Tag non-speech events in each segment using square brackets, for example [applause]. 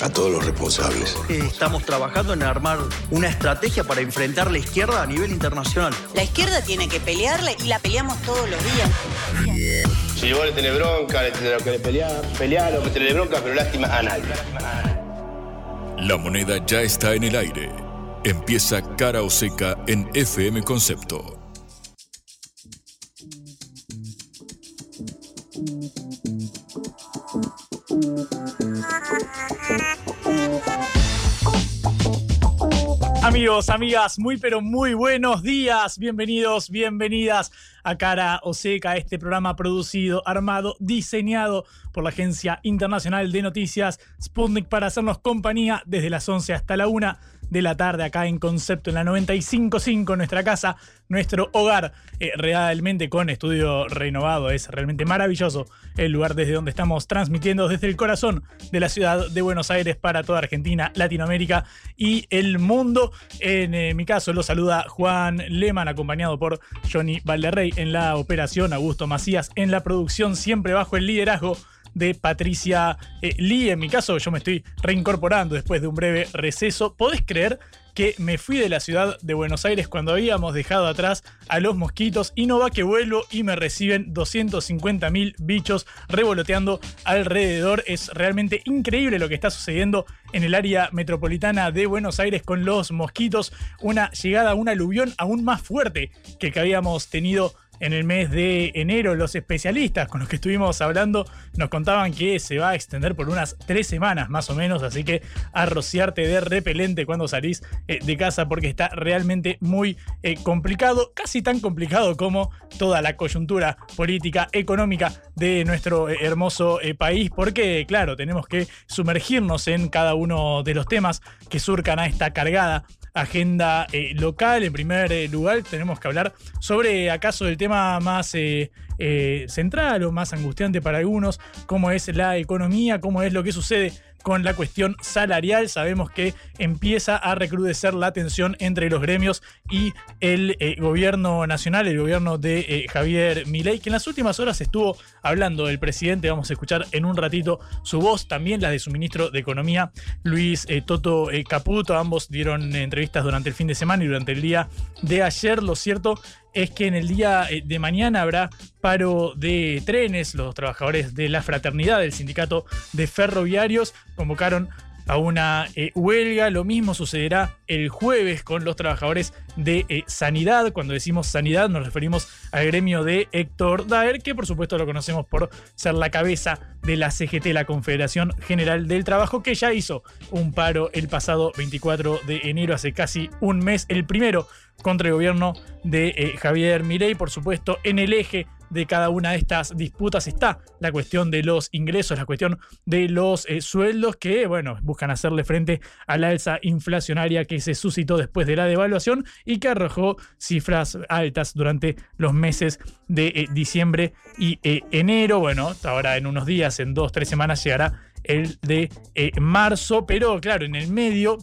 A todos los responsables. Estamos trabajando en armar una estrategia para enfrentar la izquierda a nivel internacional. La izquierda tiene que pelearle y la peleamos todos los días. Si vos le tenés bronca, le tenés que pelear, pelear o que tenés bronca, pero lástima a nadie. La moneda ya está en el aire. Empieza cara o seca en FM Concepto. Amigos, amigas, muy pero muy buenos días. Bienvenidos, bienvenidas a Cara o Seca, este programa producido, armado, diseñado por la Agencia Internacional de Noticias Sputnik para hacernos compañía desde las 11 hasta la 1 de la tarde acá en Concepto, en la 95.5, nuestra casa, nuestro hogar, eh, realmente con estudio renovado. Es realmente maravilloso el lugar desde donde estamos transmitiendo desde el corazón de la ciudad de Buenos Aires para toda Argentina, Latinoamérica y el mundo. En eh, mi caso lo saluda Juan Leman, acompañado por Johnny Valderrey en la operación, Augusto Macías en la producción, siempre bajo el liderazgo de Patricia eh, Lee. En mi caso, yo me estoy reincorporando después de un breve receso. ¿Podés creer que me fui de la ciudad de Buenos Aires cuando habíamos dejado atrás a los mosquitos y no va que vuelvo y me reciben 250 mil bichos revoloteando alrededor. Es realmente increíble lo que está sucediendo en el área metropolitana de Buenos Aires con los mosquitos. Una llegada un aluvión aún más fuerte que que habíamos tenido en el mes de enero. Los especialistas con los que estuvimos hablando nos contaban que se va a extender por unas tres semanas más o menos, así que a rociarte de repelente cuando salís eh, de casa porque está realmente muy eh, complicado, casi tan complicado como toda la coyuntura política, económica de nuestro eh, hermoso país, porque claro, tenemos que sumergirnos en cada uno de los temas que surcan a esta cargada agenda eh, local. En primer eh, lugar, tenemos que hablar sobre acaso el tema más eh, central o más angustiante para algunos, cómo es la economía, cómo es lo que sucede con la cuestión salarial. Sabemos que empieza a recrudecer la tensión entre los gremios y el eh, gobierno nacional, el gobierno de eh, Javier Milei, que en las últimas horas estuvo hablando del presidente. Vamos a escuchar en un ratito su voz, también la de su ministro de Economía, Luis eh, Toto Caputo. Ambos dieron entrevistas durante el fin de semana y durante el día de ayer. Lo cierto es que en el día eh, de mañana habrá paro de trenes. Los trabajadores de la fraternidad del sindicato de ferroviarios convocaron a una eh, huelga. Lo mismo sucederá el jueves con los trabajadores de eh, sanidad. Cuando decimos sanidad nos referimos al gremio de Héctor Daer, que por supuesto lo conocemos por ser la cabeza de la CGT, la Confederación General del Trabajo, que ya hizo un paro el pasado 24 de enero, hace casi un mes, el primero contra el gobierno de eh, Javier Mirey, por supuesto, en el eje de cada una de estas disputas está la cuestión de los ingresos, la cuestión de los eh, sueldos que, bueno, buscan hacerle frente a la alza inflacionaria que se suscitó después de la devaluación y que arrojó cifras altas durante los meses de eh, diciembre y eh, enero. Bueno, ahora en unos días, en dos, tres semanas llegará el de marzo, pero claro, en el medio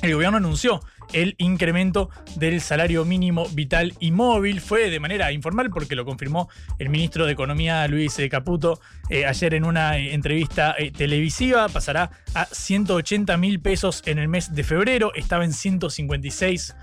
el gobierno anunció el incremento del salario mínimo vital y móvil. Fue de manera informal porque lo confirmó el ministro de Economía Luis eh, Caputo eh, ayer en una eh, entrevista televisiva. Pasará a 180 mil pesos en el mes de febrero. Estaba en 156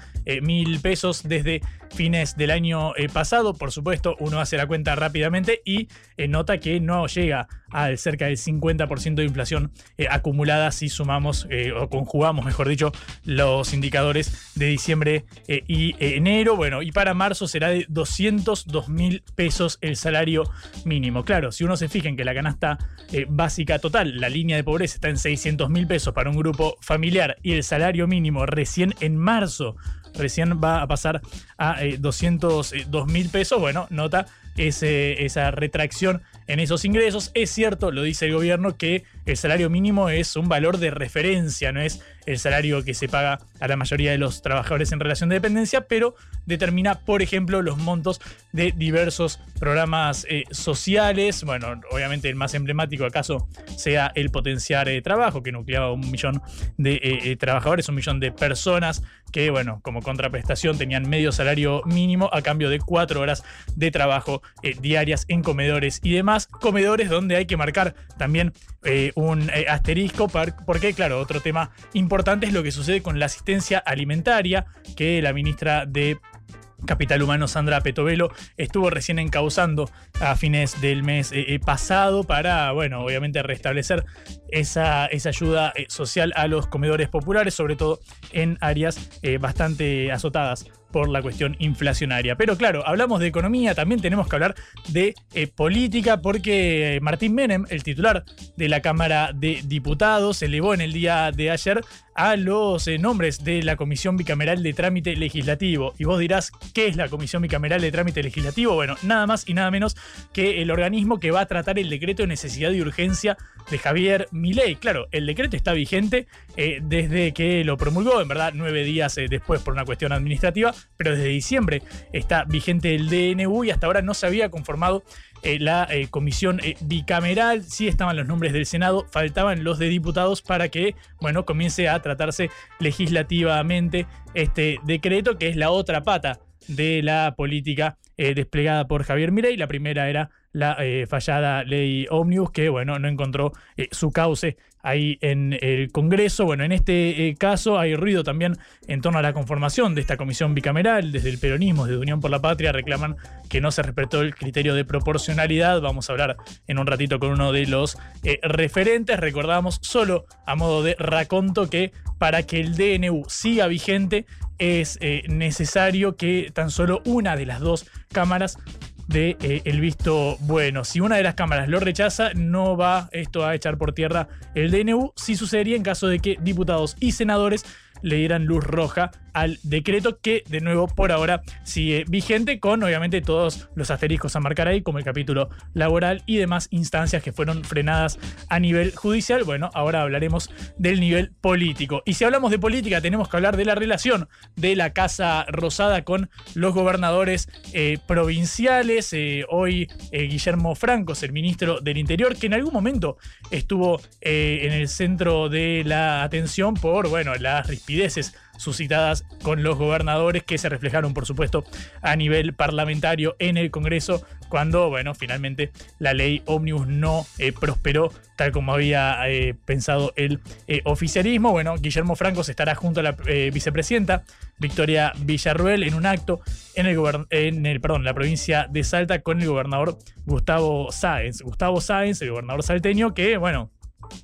mil pesos desde fines del año pasado. Por supuesto, uno hace la cuenta rápidamente y nota que no llega al cerca del 50% de inflación acumulada si sumamos o conjugamos, mejor dicho, los indicadores de diciembre eh, y enero. Bueno, y para marzo será de 202 mil pesos el salario mínimo. Claro, si uno se fija en que la canasta eh, básica total, la línea de pobreza está en 600 mil pesos para un grupo familiar y el salario mínimo recién en marzo recién va a pasar a 202 eh, mil pesos. Bueno, nota esa retracción en esos ingresos. Es cierto, lo dice el gobierno, que el salario mínimo es un valor de referencia, no es el salario que se paga a la mayoría de los trabajadores en relación de dependencia, pero determina, por ejemplo, los montos de diversos programas eh, sociales. Bueno, obviamente el más emblemático acaso sea el potenciar eh, trabajo, que nucleaba un millón de eh, trabajadores, un millón de personas que, bueno, como contraprestación tenían medio salario mínimo a cambio de cuatro horas de trabajo diarias en comedores y demás. Comedores donde hay que marcar también un asterisco, porque, claro, otro tema importante es lo que sucede con la asistencia alimentaria, que la ministra de Capital Humano Sandra Petovelo estuvo recién encauzando a fines del mes eh, eh, pasado para, bueno, obviamente restablecer esa, esa ayuda eh, social a los comedores populares, sobre todo en áreas bastante azotadas por la cuestión inflacionaria. Pero claro, hablamos de economía, también tenemos que hablar de política, porque Martín Menem, el titular de la Cámara de Diputados, elevó en el día de ayer a los eh, nombres de la Comisión Bicameral de Trámite Legislativo. Y vos dirás, ¿qué es la Comisión Bicameral de Trámite Legislativo? Bueno, nada más y nada menos que el organismo que va a tratar el decreto de necesidad y urgencia de Javier Milei. Claro, el decreto está vigente desde que lo promulgó, en verdad, nueve días después por una cuestión administrativa, pero desde diciembre está vigente el DNU y hasta ahora no se había conformado eh, la eh, comisión eh, bicameral, sí estaban los nombres del Senado, faltaban los de diputados para que, bueno, comience a tratarse legislativamente este decreto, que es la otra pata de la política desplegada por Javier Mirey. La primera era la fallada ley Omnibus, que, bueno, no encontró su cauce ahí en el Congreso. Bueno, en este eh, caso hay ruido también en torno a la conformación de esta comisión bicameral. Desde el peronismo, desde Unión por la Patria, reclaman que no se respetó el criterio de proporcionalidad. Vamos a hablar en un ratito con uno de los eh, referentes. Recordamos solo a modo de raconto que para que el DNU siga vigente es eh, necesario que tan solo una de las dos cámaras de eh, el visto bueno. Si una de las cámaras lo rechaza, no va esto a echar por tierra el DNU. Si sucedería en caso de que diputados y senadores le dieran luz roja al decreto que de nuevo por ahora sigue vigente con obviamente todos los asteriscos a marcar ahí como el capítulo laboral y demás instancias que fueron frenadas a nivel judicial. Bueno, ahora hablaremos del nivel político. Y si hablamos de política tenemos que hablar de la relación de la Casa Rosada con los gobernadores eh, provinciales. Eh, hoy eh, Guillermo Francos, el ministro del Interior, que en algún momento estuvo en el centro de la atención por, bueno, las rispideces suscitadas con los gobernadores que se reflejaron, por supuesto, a nivel parlamentario en el Congreso, cuando, bueno, finalmente la ley Omnibus no eh, prosperó tal como había eh, pensado el eh, oficialismo. Bueno, Guillermo Franco se estará junto a la vicepresidenta Victoria Villarruel en un acto en el, en el perdón, la provincia de Salta con el gobernador Gustavo Sáenz. Gustavo Sáenz, el gobernador salteño, que, bueno,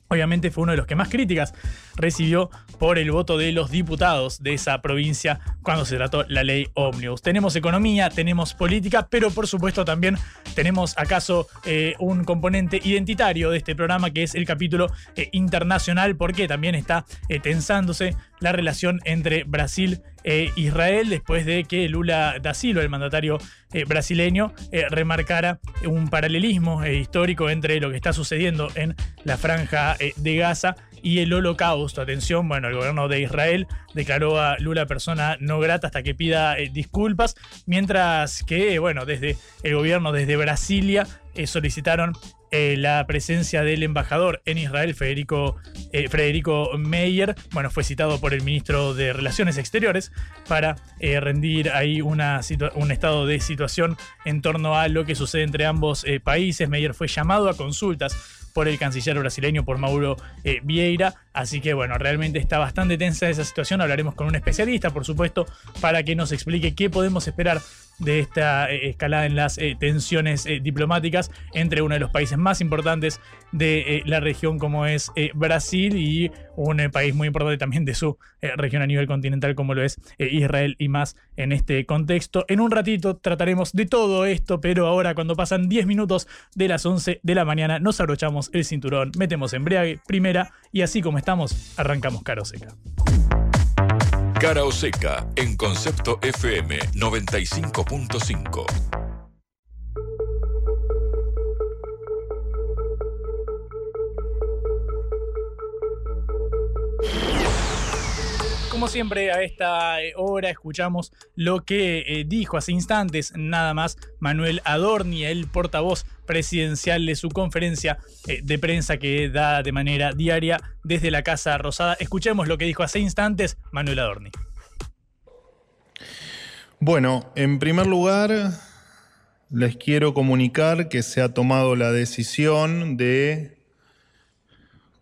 Obviamente fue uno de los que más críticas recibió por el voto de los diputados de esa provincia cuando se trató la ley Omnibus. Tenemos economía, tenemos política, pero por supuesto también tenemos acaso eh, un componente identitario de este programa que es el capítulo eh, internacional porque también está eh, tensándose la relación entre Brasil e Israel después de que Lula da Silva, el mandatario brasileño, remarcara un paralelismo histórico entre lo que está sucediendo en la franja de Gaza y el holocausto. Atención, bueno, el gobierno de Israel declaró a Lula persona no grata hasta que pida eh, disculpas, mientras que, bueno, desde el gobierno, desde Brasilia, eh, solicitaron eh, la presencia del embajador en Israel, Federico, Federico Meyer. Bueno, fue citado por el ministro de Relaciones Exteriores para rendir ahí una un estado de situación en torno a lo que sucede entre ambos países. Meyer fue llamado a consultas por el canciller brasileño, por Mauro eh, Vieira. Así que bueno, realmente está bastante tensa esa situación. Hablaremos con un especialista, por supuesto, para que nos explique qué podemos esperar de esta eh, escalada en las eh, tensiones eh, diplomáticas entre uno de los países más importantes de la región como es Brasil y un país muy importante también de su región a nivel continental como lo es Israel y más en este contexto. En un ratito trataremos de todo esto, pero ahora cuando pasan 10 minutos de las 11 de la mañana nos abrochamos el cinturón, metemos embriague primera y así como arrancamos caro seca. Cara o seca en Concepto FM 95.5. como siempre, a esta eh, hora escuchamos lo que eh, dijo hace instantes nada más Manuel Adorni, el portavoz presidencial de su conferencia eh, de prensa que da de manera diaria desde la Casa Rosada. Escuchemos lo que dijo hace instantes Manuel Adorni. Bueno, en primer lugar, les quiero comunicar que se ha tomado la decisión de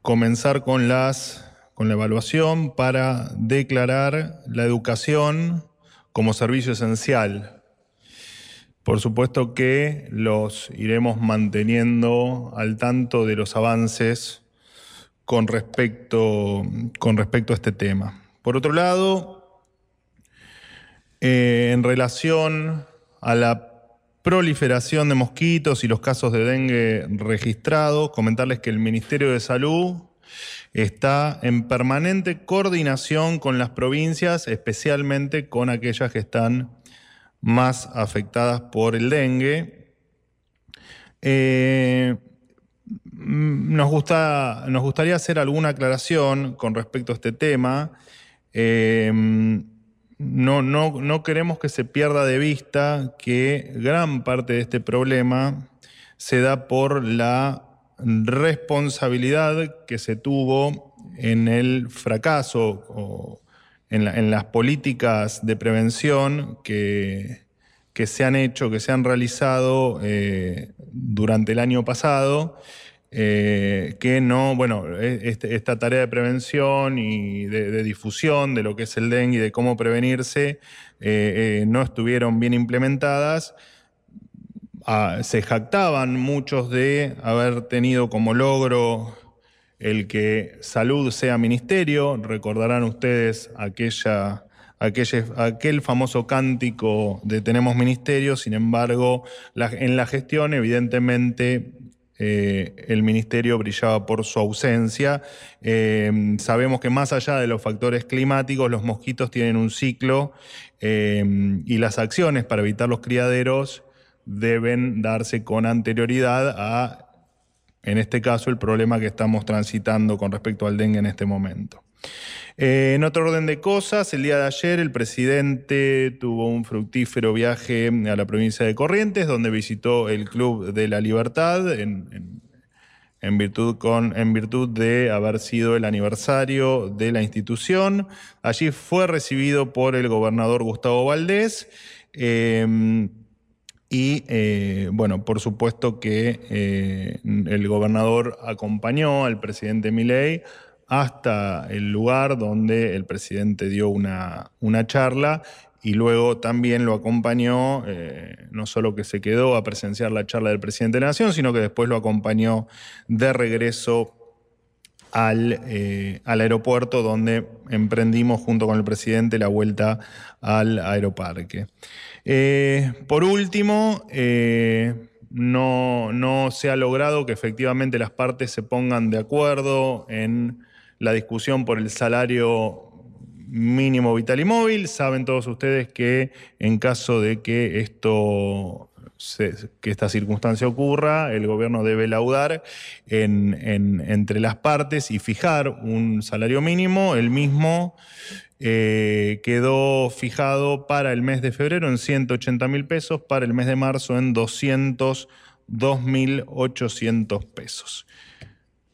comenzar con las la evaluación para declarar la educación como servicio esencial. Por supuesto que los iremos manteniendo al tanto de los avances con respecto, con respecto a este tema. Por otro lado, eh, en relación a la proliferación de mosquitos y los casos de dengue registrados, comentarles que el Ministerio de Salud está en permanente coordinación con las provincias, especialmente con aquellas que están más afectadas por el dengue. Eh, nos, gusta, nos, gustaría hacer alguna aclaración con respecto a este tema. Eh, no, no, no queremos que se pierda de vista que gran parte de este problema se da por la responsabilidad que se tuvo en el fracaso en, las políticas de prevención que, que, se han hecho, que se han realizado eh, durante el año pasado, eh, que no, bueno, e, este, esta tarea de prevención y de, difusión de lo que es el dengue y de cómo prevenirse eh, no estuvieron bien implementadas se jactaban muchos de haber tenido como logro el que salud sea ministerio. Recordarán ustedes aquella, aquel famoso cántico de tenemos ministerio, sin embargo, en la gestión evidentemente eh, el ministerio brillaba por su ausencia. Eh, sabemos que más allá de los factores climáticos, los mosquitos tienen un ciclo eh, y las acciones para evitar los criaderos deben darse con anterioridad a, en este caso, el problema que estamos transitando con respecto al dengue en este momento. Eh, en otro orden de cosas, el día de ayer el presidente tuvo un fructífero viaje a la provincia de Corrientes, donde visitó el Club de la Libertad en, virtud, con, en virtud, de haber sido el aniversario de la institución. Allí fue recibido por el gobernador Gustavo Valdés. Eh, y eh, bueno, por supuesto que eh, el gobernador acompañó al presidente Milei hasta el lugar donde el presidente dio una, una charla y luego también lo acompañó, eh, no solo que se quedó a presenciar la charla del presidente de la Nación, sino que después lo acompañó de regreso al, al, aeropuerto donde emprendimos junto con el presidente la vuelta al aeroparque. Eh, por último, eh, no, se ha logrado que efectivamente las partes se pongan de acuerdo en la discusión por el salario mínimo vital y móvil. Saben todos ustedes que en caso de que esto que esta circunstancia ocurra, el gobierno debe laudar entre las partes y fijar un salario mínimo, el mismo eh, quedó fijado para el mes de febrero en 180 mil pesos, para el mes de marzo en 202 mil 800 pesos.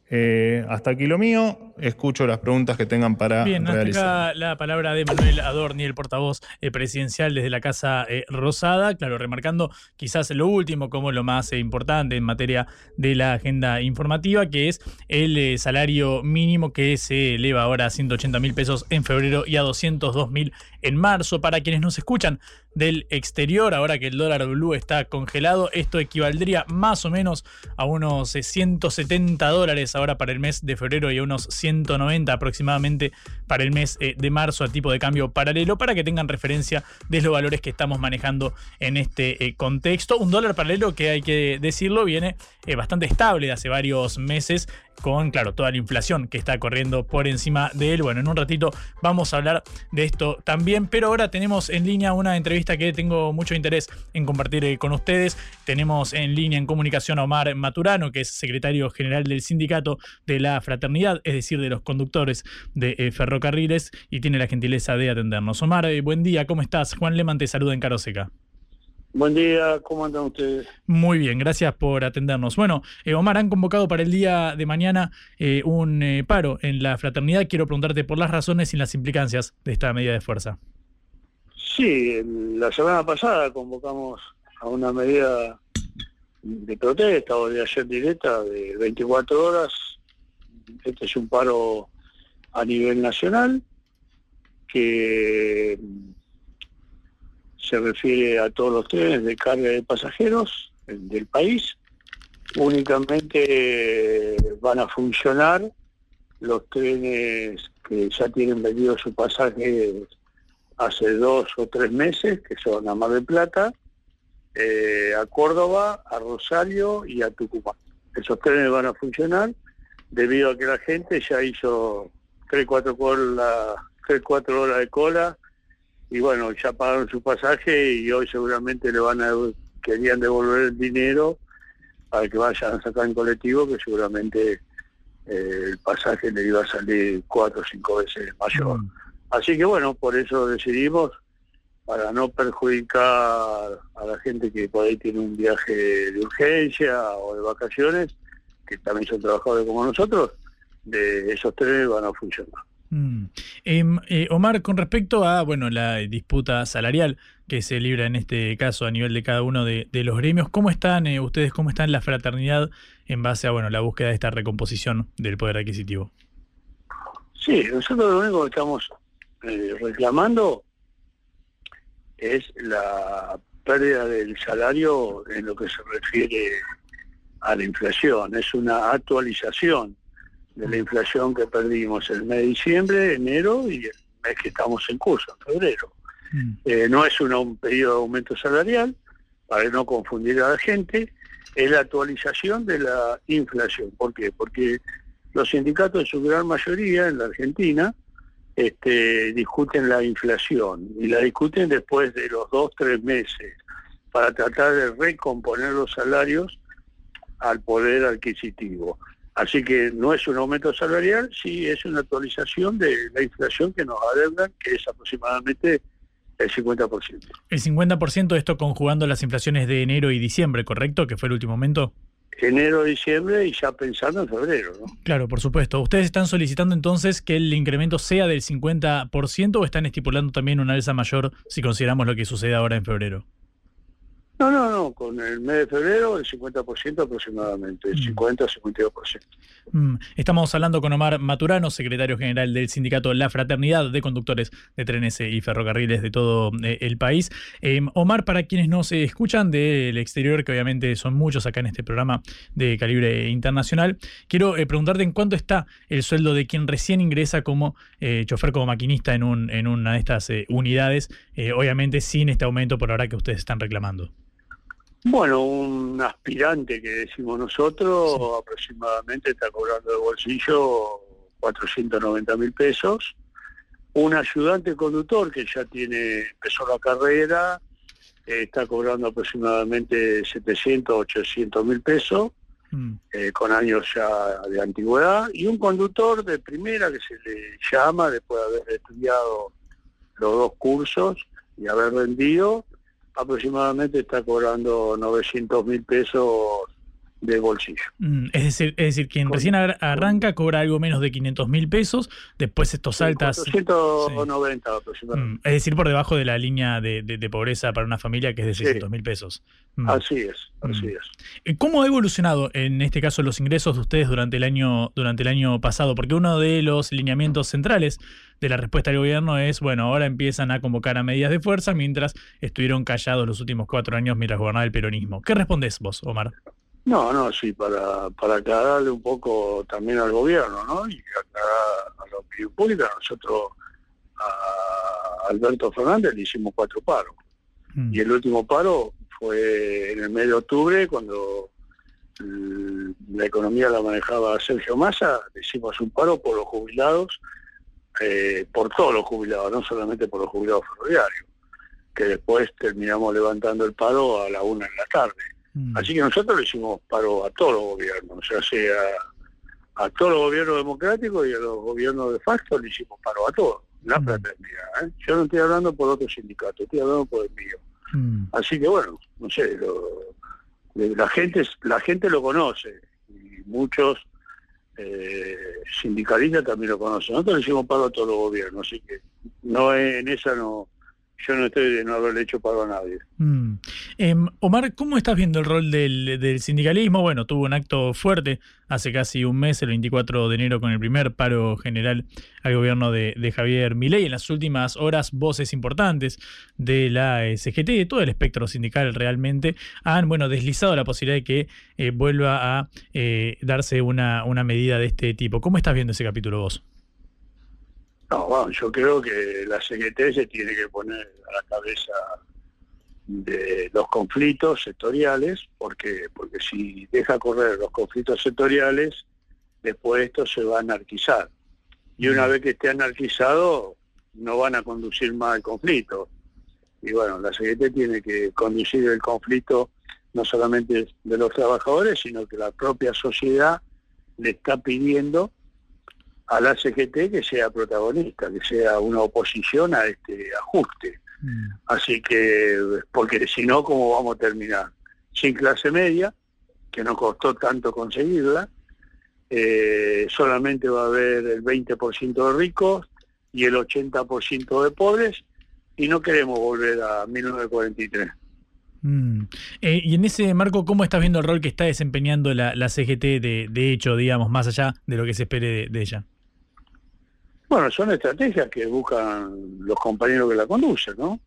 Eh, hasta aquí lo mío. Escucho las preguntas que tengan para Bien, realizar. la palabra de Manuel Adorni, el portavoz eh, presidencial desde la Casa eh, Rosada. Claro, remarcando quizás lo último como lo más importante en materia de la agenda informativa, que es el salario mínimo que se eleva ahora a 180 mil pesos en febrero y a 202 mil en marzo. Para quienes nos escuchan del exterior, ahora que el dólar blue está congelado, esto equivaldría más o menos a unos 170 dólares ahora para el mes de febrero y a unos 190 aproximadamente para el mes eh, de marzo a tipo de cambio paralelo, para que tengan referencia de los valores que estamos manejando en este eh, contexto. Un dólar paralelo que hay que decirlo viene eh, bastante estable de hace varios meses con, claro, toda la inflación que está corriendo por encima de él. Bueno, en un ratito vamos a hablar de esto también, pero ahora tenemos en línea una entrevista que tengo mucho interés en compartir con ustedes. Tenemos en línea en comunicación a Omar Maturano, que es secretario general del sindicato de la fraternidad, es decir, de los conductores de eh, ferrocarriles, y tiene la gentileza de atendernos. Omar, eh, buen día, ¿cómo estás? Juan Leman te saluda en Caroseca. Buen día, ¿cómo andan ustedes? Muy bien, gracias por atendernos. Bueno, eh, Omar, han convocado para el día de mañana eh, un eh, paro en la fraternidad. Quiero preguntarte por las razones y las implicancias de esta medida de fuerza. Sí, la semana pasada convocamos a una medida de protesta o de ayer directa de 24 horas. Este es un paro a nivel nacional que se refiere a todos los trenes de carga de pasajeros del país. Únicamente van a funcionar los trenes que ya tienen vendido su pasaje hace dos o tres meses, que son a Mar del Plata, eh, a Córdoba, a Rosario y a Tucumán. Esos trenes van a funcionar debido a que la gente ya hizo 3, 4, cola, 3, 4 horas de cola y bueno, ya pagaron su pasaje y hoy seguramente le van a querían devolver el dinero para que vayan a sacar en colectivo, que seguramente eh, el pasaje le iba a salir cuatro o cinco veces mayor. Mm. Así que bueno, por eso decidimos, para no perjudicar a la gente que por ahí tiene un viaje de urgencia o de vacaciones, que también son trabajadores como nosotros, de esos trenes van a funcionar. Mm. Em, eh, Omar, con respecto a bueno la disputa salarial que se libra en este caso a nivel de cada uno de, los gremios, ¿cómo están eh, ustedes, cómo está la fraternidad en base a bueno la búsqueda de esta recomposición del poder adquisitivo? Sí, nosotros lo único que estamos eh, reclamando es la pérdida del salario en lo que se refiere a la inflación, es una actualización de la inflación que perdimos el mes de diciembre, enero y el mes que estamos en curso, en febrero. Mm. Eh, no es un periodo de aumento salarial, para no confundir a la gente, es la actualización de la inflación. ¿Por qué? Porque los sindicatos en su gran mayoría en la Argentina este, discuten la inflación y la discuten después de los dos, tres meses para tratar de recomponer los salarios al poder adquisitivo. Así que no es un aumento salarial, sí es una actualización de la inflación que nos adeudan, que es aproximadamente el 50%. El 50% esto conjugando las inflaciones de enero y diciembre, ¿correcto? Que fue el último aumento. Enero, diciembre y ya pensando en febrero, ¿no? Claro, por supuesto. ¿Ustedes están solicitando entonces que el incremento sea del 50% o están estipulando también una alza mayor si consideramos lo que sucede ahora en febrero? No, no, no, con el mes de febrero el 50% aproximadamente, el 50 52%. Mm. Estamos hablando con Omar Maturano, secretario general del sindicato La Fraternidad de Conductores de Trenes y Ferrocarriles de todo eh, el país. Em, Omar, para quienes nos escuchan del exterior, que obviamente son muchos acá en este programa de calibre internacional, quiero eh, preguntarte en cuánto está el sueldo de quien recién ingresa como eh, chofer, como maquinista en, un, en una de estas unidades, obviamente sin este aumento por ahora que ustedes están reclamando. Bueno, un aspirante que decimos nosotros aproximadamente está cobrando de bolsillo 490 mil pesos. Un ayudante conductor que ya tiene empezó la carrera eh, está cobrando aproximadamente 700, 800 mil pesos. Mm. Eh, con años ya de antigüedad, y un conductor de primera que se le llama después de haber estudiado los dos cursos y haber vendido, aproximadamente está cobrando 900 mil pesos de bolsillo. Mm, es decir, es decir, quien recién arranca cobra algo menos de 500 mil pesos, después esto salta... 490 aproximadamente. Mm, es decir, por debajo de la línea de, pobreza para una familia que es de 600 mil pesos. Mm. Así es, así es. ¿Cómo ha evolucionado en este caso los ingresos de ustedes durante el año, durante el año pasado? Porque uno de los lineamientos centrales de la respuesta del gobierno es, bueno, ahora empiezan a convocar a medidas de fuerza mientras estuvieron callados los últimos cuatro años mientras gobernaba el peronismo. ¿Qué respondés vos, Omar? No, no, sí, para, para aclararle un poco también al gobierno, ¿no? Y aclarar a la opinión pública, nosotros a Alberto Fernández le hicimos cuatro paros. Mm. Y el último paro fue en el mes de octubre, cuando la economía la manejaba Sergio Massa, le hicimos un paro por los jubilados eh, por todos los jubilados, no solamente por los jubilados ferroviarios. que después terminamos levantando el paro a la una en la tarde. Mm. Así que nosotros le hicimos paro a todos los gobiernos, ya sea a todos los gobiernos democráticos y a los gobiernos de facto le hicimos paro a todos. La fraternidad. ¿eh? Yo no estoy hablando por otro sindicato, estoy hablando por el mío. Mm. Así que bueno, no sé, lo- la gente la gente lo conoce y muchos eh, sindicalistas también lo conocen. Nosotros le hicimos paro a todos los gobiernos, así que no en esa no yo no estoy de no haberle hecho paro a nadie. Mm. Em, Omar, ¿cómo estás viendo el rol del, del sindicalismo? Bueno, tuvo un acto fuerte hace casi un mes, el 24 de enero, con el primer paro general al gobierno de, Javier Milei. En las últimas horas, voces importantes de la eh, CGT de todo el espectro sindical realmente han bueno, deslizado la posibilidad de que eh, vuelva a eh, darse una, una medida de este tipo. ¿Cómo estás viendo ese capítulo vos? No, bueno, yo creo que la CGT se tiene que poner a la cabeza de los conflictos sectoriales, porque porque si deja correr los conflictos sectoriales, después esto se va a anarquizar. Y una vez que esté anarquizado, no van a conducir más el conflicto. Y bueno, la CGT tiene que conducir el conflicto no solamente de los trabajadores, sino que la propia sociedad le está pidiendo a la CGT que sea protagonista, que sea una oposición a este ajuste. Así que, porque si no, ¿cómo vamos a terminar? Sin clase media, que nos costó tanto conseguirla, eh, solamente va a haber el 20% de ricos y el 80% de pobres, y no queremos volver a 1943. Mm. Eh, y en ese marco, ¿cómo estás viendo el rol que está desempeñando la, la CGT de, de hecho, digamos, más allá de lo que se espere de, de ella? Bueno, son estrategias que buscan los compañeros que la conducen, ¿no?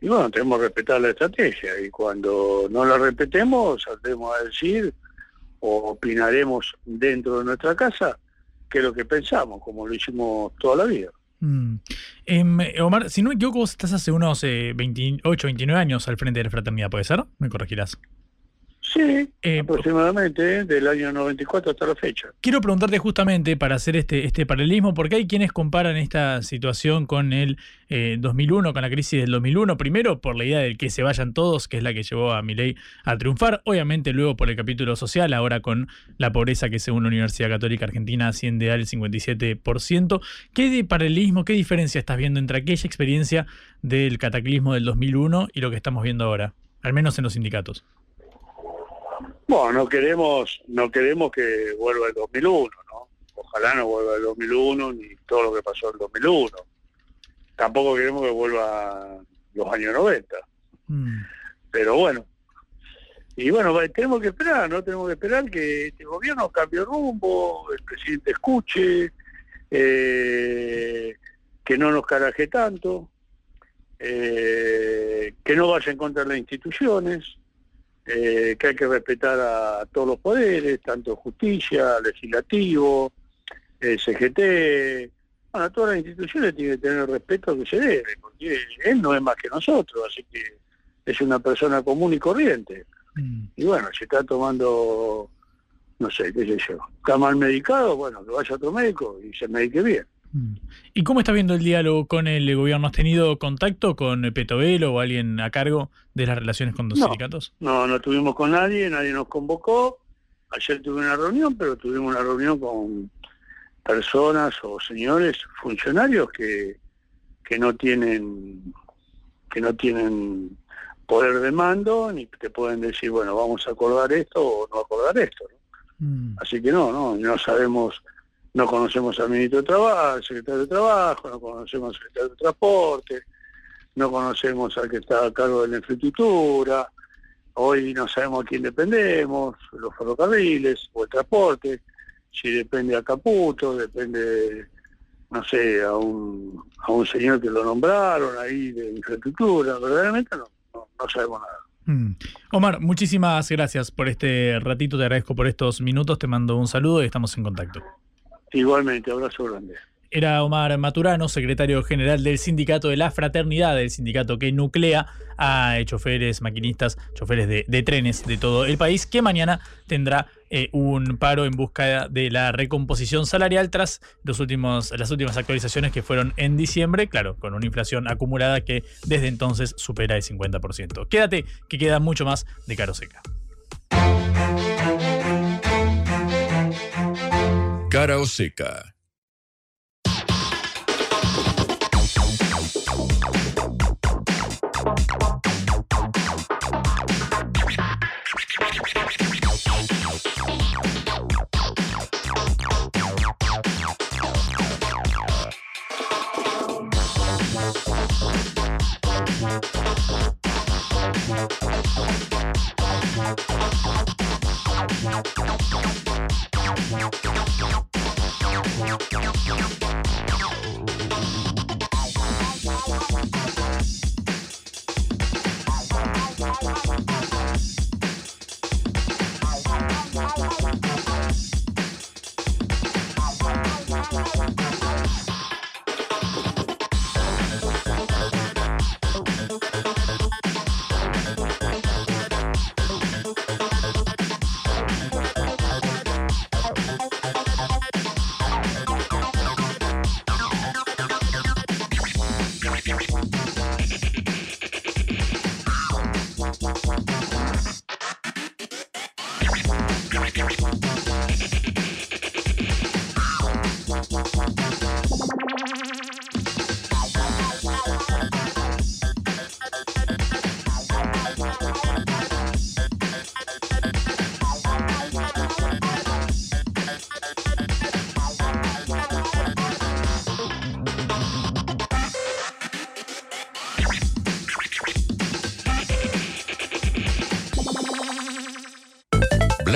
Y bueno, tenemos que respetar la estrategia y cuando no la respetemos, saldremos a decir o opinaremos dentro de nuestra casa qué es lo que pensamos, como lo hicimos toda la vida. Mm. Em, Omar, si no me equivoco, vos estás hace unos eh, 28, 29 años al frente de la fraternidad, ¿puede ser? Me corregirás. Sí, Eh, aproximadamente del año 94 hasta la fecha. Quiero preguntarte justamente para hacer este, este paralelismo, porque hay quienes comparan esta situación con el eh, 2001, con la crisis del 2001, primero por la idea de que se vayan todos, que es la que llevó a Milei a triunfar, obviamente luego por el capítulo social, ahora con la pobreza que según la Universidad Católica Argentina asciende al 57%. ¿Qué de paralelismo, qué diferencia estás viendo entre aquella experiencia del cataclismo del 2001 y lo que estamos viendo ahora, al menos en los sindicatos? Bueno, no queremos, no queremos que vuelva el 2001, ¿no? Ojalá no vuelva el 2001 ni todo lo que pasó en el 2001. Tampoco queremos que vuelva los años 90. Pero bueno. Y bueno, tenemos que esperar, ¿no? Tenemos que esperar que este gobierno cambie rumbo, el presidente escuche, eh, que no nos caraje tanto, eh, que no vaya en contra de las instituciones, eh, que hay que respetar a todos los poderes, tanto justicia, legislativo, eh, CGT, bueno, todas las instituciones tienen que tener el respeto que se debe, porque él no es más que nosotros, así que es una persona común y corriente. Y bueno, si está tomando, no sé, qué sé yo, está mal medicado, bueno, que vaya a otro médico y se medique bien. ¿Y cómo estás viendo el diálogo con el gobierno? ¿Has tenido contacto con Petovelo o alguien a cargo de las relaciones con los No. sindicatos? No, no estuvimos con nadie, nadie nos convocó. Ayer tuve una reunión, pero tuvimos una reunión con personas o señores funcionarios que, que no tienen que no tienen poder de mando ni te pueden decir, bueno, vamos a acordar esto o no acordar esto. ¿no? Así que no, no, no sabemos, no conocemos al ministro de Trabajo, al secretario de Trabajo, no conocemos al secretario de Transporte, no conocemos al que está a cargo de la infraestructura, hoy no sabemos a quién dependemos, los ferrocarriles o el transporte, si depende a Caputo, depende, no sé, a un, a un señor que lo nombraron ahí de infraestructura, verdaderamente no, no, no sabemos nada. Mm. Omar, muchísimas gracias por este ratito, te agradezco por estos minutos, te mando un saludo y estamos en contacto. Igualmente, abrazo grande. Era Omar Maturano, secretario general del sindicato de la fraternidad, del sindicato que nuclea a choferes, maquinistas, choferes de, trenes de todo el país, que mañana tendrá eh, un paro en busca de la recomposición salarial tras los últimos, las últimas actualizaciones que fueron en diciembre, claro, con una inflación acumulada que desde entonces supera el 50%. Quédate, que queda mucho más de Caro Seca. Cara o seca. どんどんどんどんどん。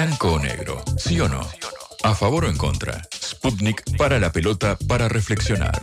Blanco o negro, ¿sí o no? ¿A favor o en contra? Sputnik para la pelota para reflexionar.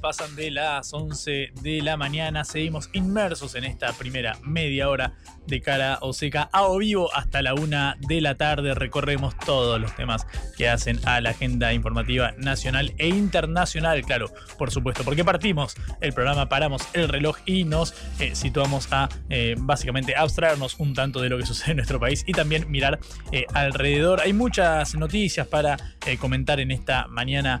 Pasan de las 11 de la mañana. Seguimos inmersos en esta primera media hora de cara o seca a o vivo hasta la una de la tarde. Recorremos todos los temas que hacen a la agenda informativa nacional e internacional, claro, por supuesto, porque partimos el programa, paramos el reloj y nos eh, situamos a eh, básicamente abstraernos un tanto de lo que sucede en nuestro país y también mirar eh, alrededor. Hay muchas noticias para comentar en esta mañana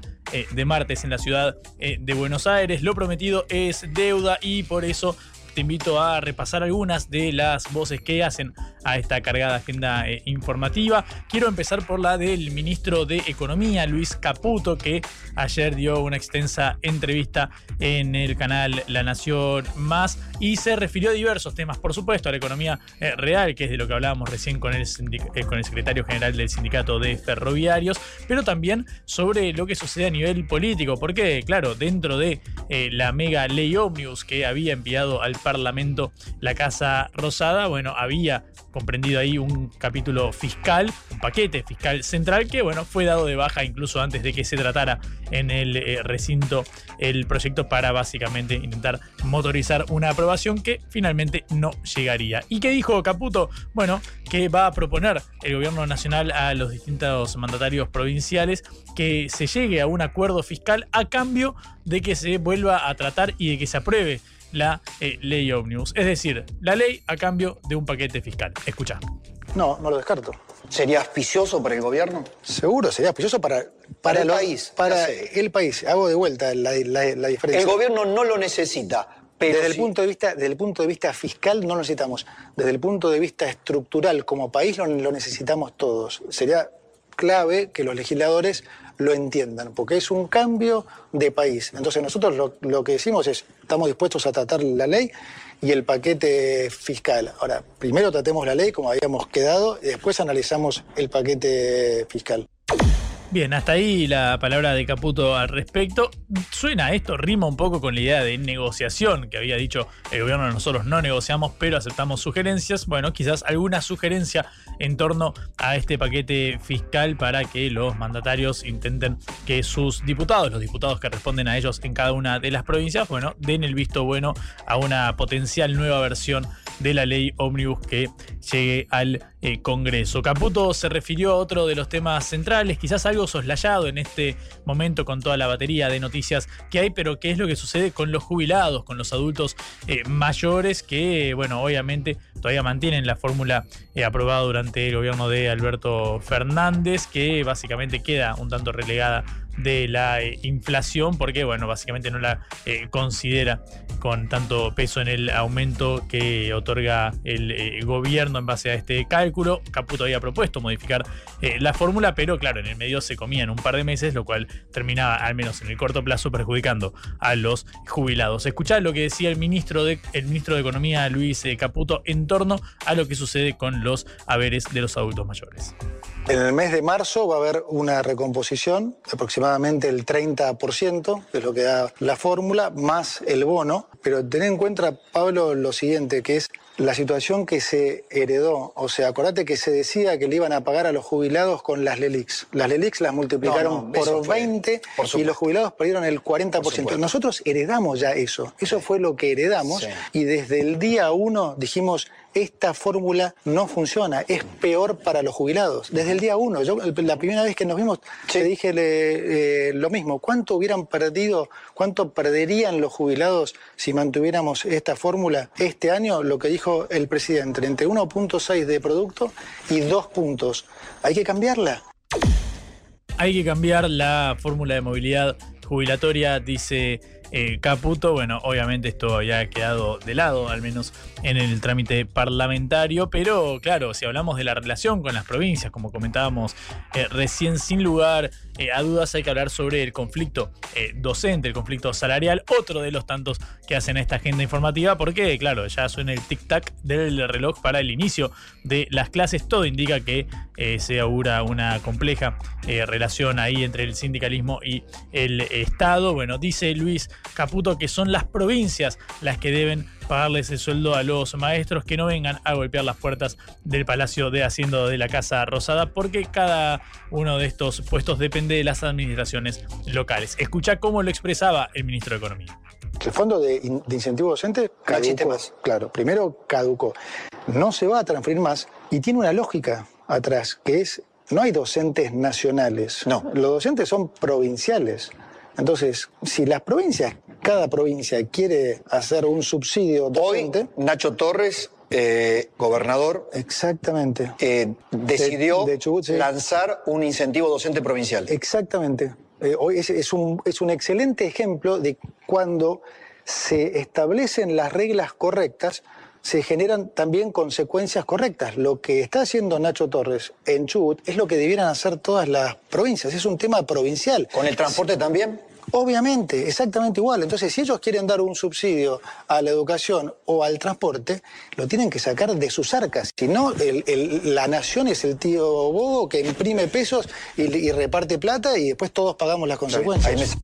de martes en la ciudad de Buenos Aires. Lo prometido es deuda y por eso te invito a repasar algunas de las voces que hacen a esta cargada agenda eh, informativa. Quiero empezar por la del ministro de Economía, Luis Caputo, que ayer dio una extensa entrevista en el canal La Nación Más y se refirió a diversos temas, por supuesto, a la economía eh, real, que es de lo que hablábamos recién con el, eh, con el secretario general del sindicato de ferroviarios, pero también sobre lo que sucede a nivel político, porque, claro, dentro de la mega ley Omnius que había enviado al Parlamento, la Casa Rosada, bueno, había comprendido ahí un capítulo fiscal, un paquete fiscal central que, bueno, fue dado de baja incluso antes de que se tratara en el eh, recinto el proyecto para básicamente intentar motorizar una aprobación que finalmente no llegaría. ¿Y qué dijo Caputo? Bueno, que va a proponer el gobierno nacional a los distintos mandatarios provinciales que se llegue a un acuerdo fiscal a cambio de que se vuelva a tratar y de que se apruebe la eh, ley Omnibus. Es decir, la ley a cambio de un paquete fiscal. Escucha. No, no lo descarto. ¿Sería auspicioso para el gobierno? Seguro, sería auspicioso para, para, el país. Para el país. Hago de vuelta la, diferencia. El gobierno no lo necesita. Pero desde, el punto de vista, desde el punto de vista fiscal no lo necesitamos. Desde el punto de vista estructural como país lo necesitamos todos. Sería clave que los legisladores lo entiendan, porque es un cambio de país. Entonces nosotros lo, que decimos es, estamos dispuestos a tratar la ley y el paquete fiscal. Ahora, primero tratemos la ley como habíamos quedado y después analizamos el paquete fiscal. Bien, hasta ahí la palabra de Caputo al respecto. Suena esto, rima un poco con la idea de negociación que había dicho el gobierno. Nosotros no negociamos, pero aceptamos sugerencias. Bueno, quizás alguna sugerencia en torno a este paquete fiscal para que los mandatarios intenten que sus diputados, los diputados que responden a ellos en cada una de las provincias, bueno, den el visto bueno a una potencial nueva versión de la ley ómnibus que llegue al Congreso. Caputo se refirió a otro de los temas centrales, quizás algo soslayado en este momento con toda la batería de noticias que hay, pero qué es lo que sucede con los jubilados, con los adultos eh, mayores que, bueno, obviamente todavía mantienen la fórmula eh, aprobada durante el gobierno de Alberto Fernández, que básicamente queda un tanto relegada de la eh, inflación porque, bueno, básicamente no la considera con tanto peso en el aumento que otorga el gobierno en base a este cálculo. Caputo había propuesto modificar la fórmula, pero claro, en el medio se comían un par de meses, lo cual terminaba, al menos en el corto plazo, perjudicando a los jubilados. Escuchad lo que decía el ministro de, de Economía, Luis Caputo, en torno a lo que sucede con los haberes de los adultos mayores. En el mes de marzo va a haber una recomposición de aproximadamente el 30%, que es lo que da la fórmula, más el bono. Pero ten en cuenta, Pablo, lo siguiente, que es la situación que se heredó. O sea, acordate que se decía que le iban a pagar a los jubilados con las LELIX. Las LELIX las multiplicaron No, no, por eso fue, 20 por y los jubilados perdieron el 40%. supuesto. Nosotros heredamos ya eso. Eso fue lo que heredamos Sí. y desde el día uno dijimos, esta fórmula no funciona, es peor para los jubilados. Desde el día uno, yo la primera vez que nos vimos te dije eh, lo mismo, ¿cuánto hubieran perdido, cuánto perderían los jubilados si mantuviéramos esta fórmula este año? Lo que dijo el presidente, entre 1.6 de producto y 2 puntos. Hay que cambiarla. Hay que cambiar la fórmula de movilidad jubilatoria, dice eh, Caputo. Bueno, obviamente esto ya ha quedado de lado, al menos en el trámite parlamentario, pero claro, si hablamos de la relación con las provincias, como comentábamos eh, recién, sin lugar eh, a dudas hay que hablar sobre el conflicto eh, docente, el conflicto salarial, otro de los tantos que hacen esta agenda informativa, porque claro, ya suena el tic-tac del reloj para el inicio de las clases, todo indica que eh, se augura una compleja eh, relación ahí entre el sindicalismo y el Estado. Bueno, dice Luis Caputo que son las provincias las que deben pagarles el sueldo a los maestros que no vengan a golpear las puertas del Palacio de Hacienda de la Casa Rosada, porque cada uno de estos puestos depende de las administraciones locales. Escucha cómo lo expresaba el ministro de Economía. El fondo de, in- de incentivo docente caducó. más. Claro, primero caducó. No se va a transferir más y tiene una lógica atrás, que es, no hay docentes nacionales. No. Los docentes son provinciales. Entonces, si las provincias, cada provincia quiere hacer un subsidio Hoy, docente, Nacho Torres, eh, gobernador, exactamente. eh, decidió de Chubut, sí. lanzar un incentivo docente provincial. Exactamente. Eh, hoy es, es un, es un excelente ejemplo de cuando se establecen las reglas correctas, se generan también consecuencias correctas. Lo que está haciendo Nacho Torres en Chubut es lo que debieran hacer todas las provincias. Es un tema provincial. ¿Con el transporte también? Obviamente, exactamente igual. Entonces, si ellos quieren dar un subsidio a la educación o al transporte, lo tienen que sacar de sus arcas. Si no, el- el- la nación es el tío bobo que imprime pesos y, y reparte plata y después todos pagamos las consecuencias.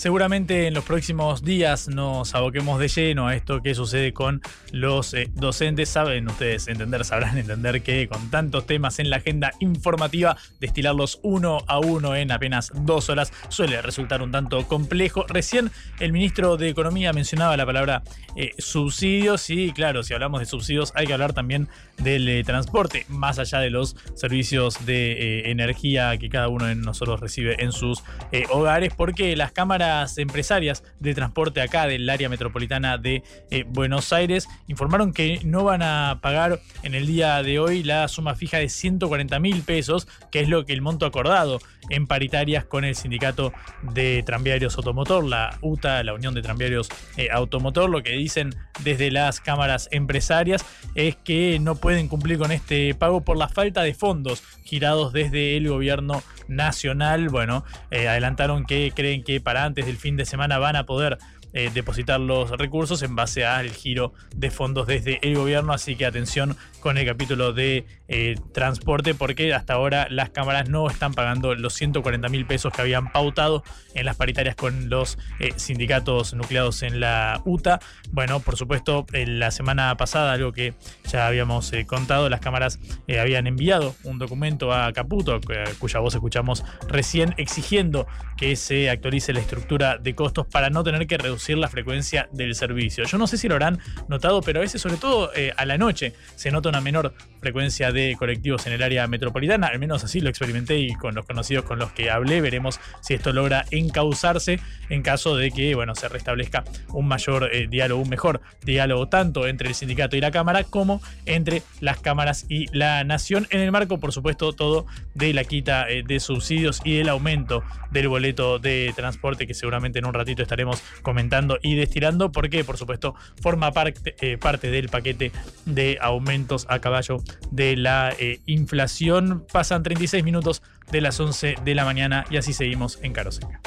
Seguramente en los próximos días nos aboquemos de lleno a esto que sucede con los eh, docentes. Saben ustedes entender, sabrán entender que con tantos temas en la agenda informativa, destilarlos uno a uno en apenas dos horas suele resultar un tanto complejo. Recién el ministro de Economía mencionaba la palabra eh, subsidios y claro, si hablamos de subsidios hay que hablar también del eh, transporte, más allá de los servicios de energía que cada uno de nosotros recibe en sus hogares, porque las cámaras empresarias de transporte acá del área metropolitana de eh, Buenos Aires informaron que no van a pagar en el día de hoy la suma fija de 140 mil pesos, que es lo que el monto acordado en paritarias con el sindicato de tranviarios automotor, la UTA, la Unión de Tranviarios eh, Automotor, lo que dicen desde las cámaras empresarias es que no pueden cumplir con este pago por la falta de fondos girados desde el gobierno nacional, bueno, eh, adelantaron que creen que para antes del fin de semana van a poder eh, depositar los recursos en base al giro de fondos desde el gobierno. Así que atención con el capítulo de eh, transporte, porque hasta ahora las cámaras no están pagando los 140 mil pesos que habían pautado en las paritarias con los eh, sindicatos nucleados en la UTA. Bueno, por supuesto, la semana pasada, algo que ya habíamos contado, las cámaras habían enviado un documento a Caputo, cuya voz escuchamos recién, exigiendo que se actualice la estructura de costos para no tener que reducir la frecuencia del servicio. Yo no sé si lo habrán notado, pero a veces, sobre todo eh, a la noche, se nota una menor frecuencia de colectivos en el área metropolitana. Al menos así lo experimenté y con los conocidos con los que hablé veremos si esto logra encauzarse en caso de que bueno, se restablezca un mayor eh, diálogo, un mejor diálogo tanto entre el sindicato y la Cámara como entre las cámaras y la nación en el marco, por supuesto, todo de la quita eh, de subsidios y del aumento del boleto de transporte que seguramente en un ratito estaremos comentando y destilando, porque por supuesto forma parte, eh, parte del paquete de aumentos a caballo de la eh, inflación. Pasan 36 minutos de las 11 de la mañana y así seguimos en Caroseca.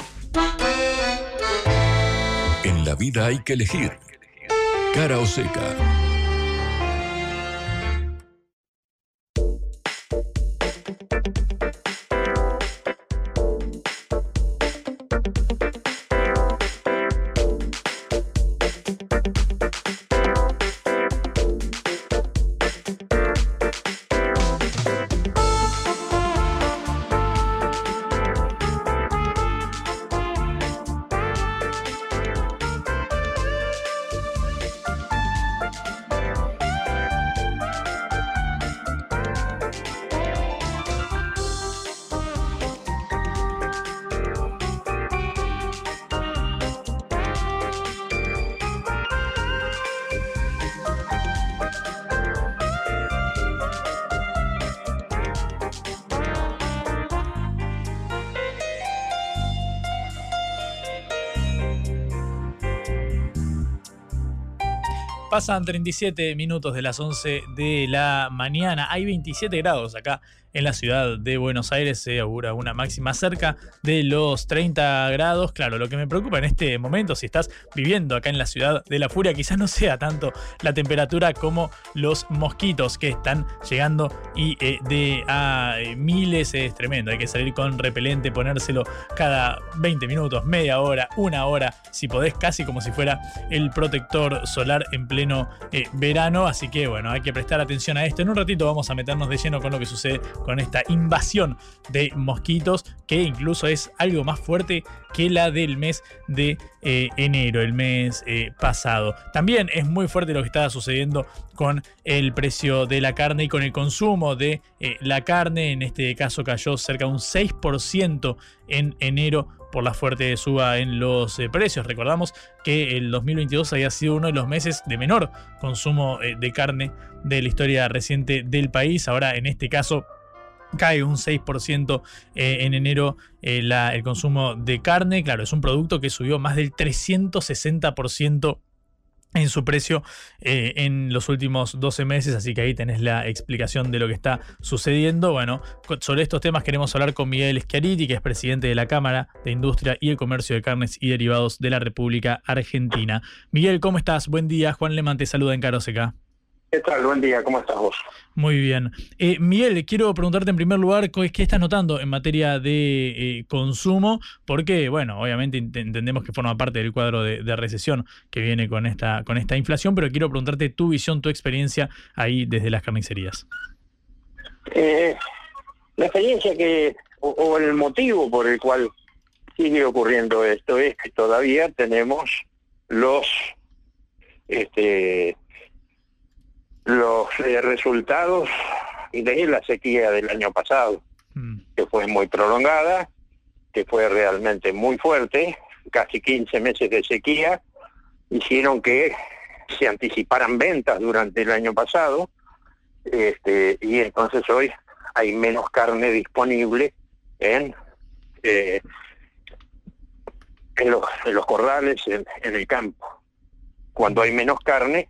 En la vida hay que elegir. Cara o seca. Pasan 37 minutos de las 11 de la mañana. Hay 27 grados acá en la ciudad de Buenos Aires se augura una máxima cerca de los 30 grados. Claro, lo que me preocupa en este momento, si estás viviendo acá en la ciudad de la furia, quizás no sea tanto la temperatura como los mosquitos que están llegando y eh, de a eh, miles es tremendo. Hay que salir con repelente, ponérselo cada 20 minutos, media hora, una hora, si podés, casi como si fuera el protector solar en pleno eh, verano. Así que bueno, hay que prestar atención a esto. En un ratito vamos a meternos de lleno con lo que sucede con esta invasión de mosquitos que incluso es algo más fuerte que la del mes de eh, enero, el mes eh, pasado. También es muy fuerte lo que está sucediendo con el precio de la carne y con el consumo de eh, la carne. En este caso cayó cerca de un 6% en enero por la fuerte suba en los precios. Recordamos que el 2022 había sido uno de los meses de menor consumo de carne de la historia reciente del país. Ahora, en este caso, cae un 6% eh, en enero eh, el consumo de carne. Claro, es un producto que subió más del 360% en su precio eh, en los últimos 12 meses, así que ahí tenés la explicación de lo que está sucediendo. Bueno, sobre estos temas queremos hablar con Miguel Schiariti, que es presidente de la Cámara de Industria y el Comercio de Carnes y Derivados de la República Argentina. Miguel, ¿cómo estás? Buen día, Juan Leman te saluda en Caroseca. ¿Qué tal? Buen día, ¿cómo estás vos? Muy bien. Eh, Miguel, quiero preguntarte en primer lugar qué estás notando en materia de eh, consumo, porque, bueno, obviamente entendemos que forma parte del cuadro de, recesión que viene con esta, con esta inflación, pero quiero preguntarte tu visión, tu experiencia ahí desde las carnicerías. Eh, la experiencia que, o, o el motivo por el cual sigue ocurriendo esto es que todavía tenemos los este los eh, resultados de la sequía del año pasado, mm. que fue muy prolongada, que fue realmente muy fuerte, casi 15 meses de sequía, hicieron que se anticiparan ventas durante el año pasado, este, y entonces hoy hay menos carne disponible en, eh, en, los, en los corrales, en el campo. Cuando hay menos carne,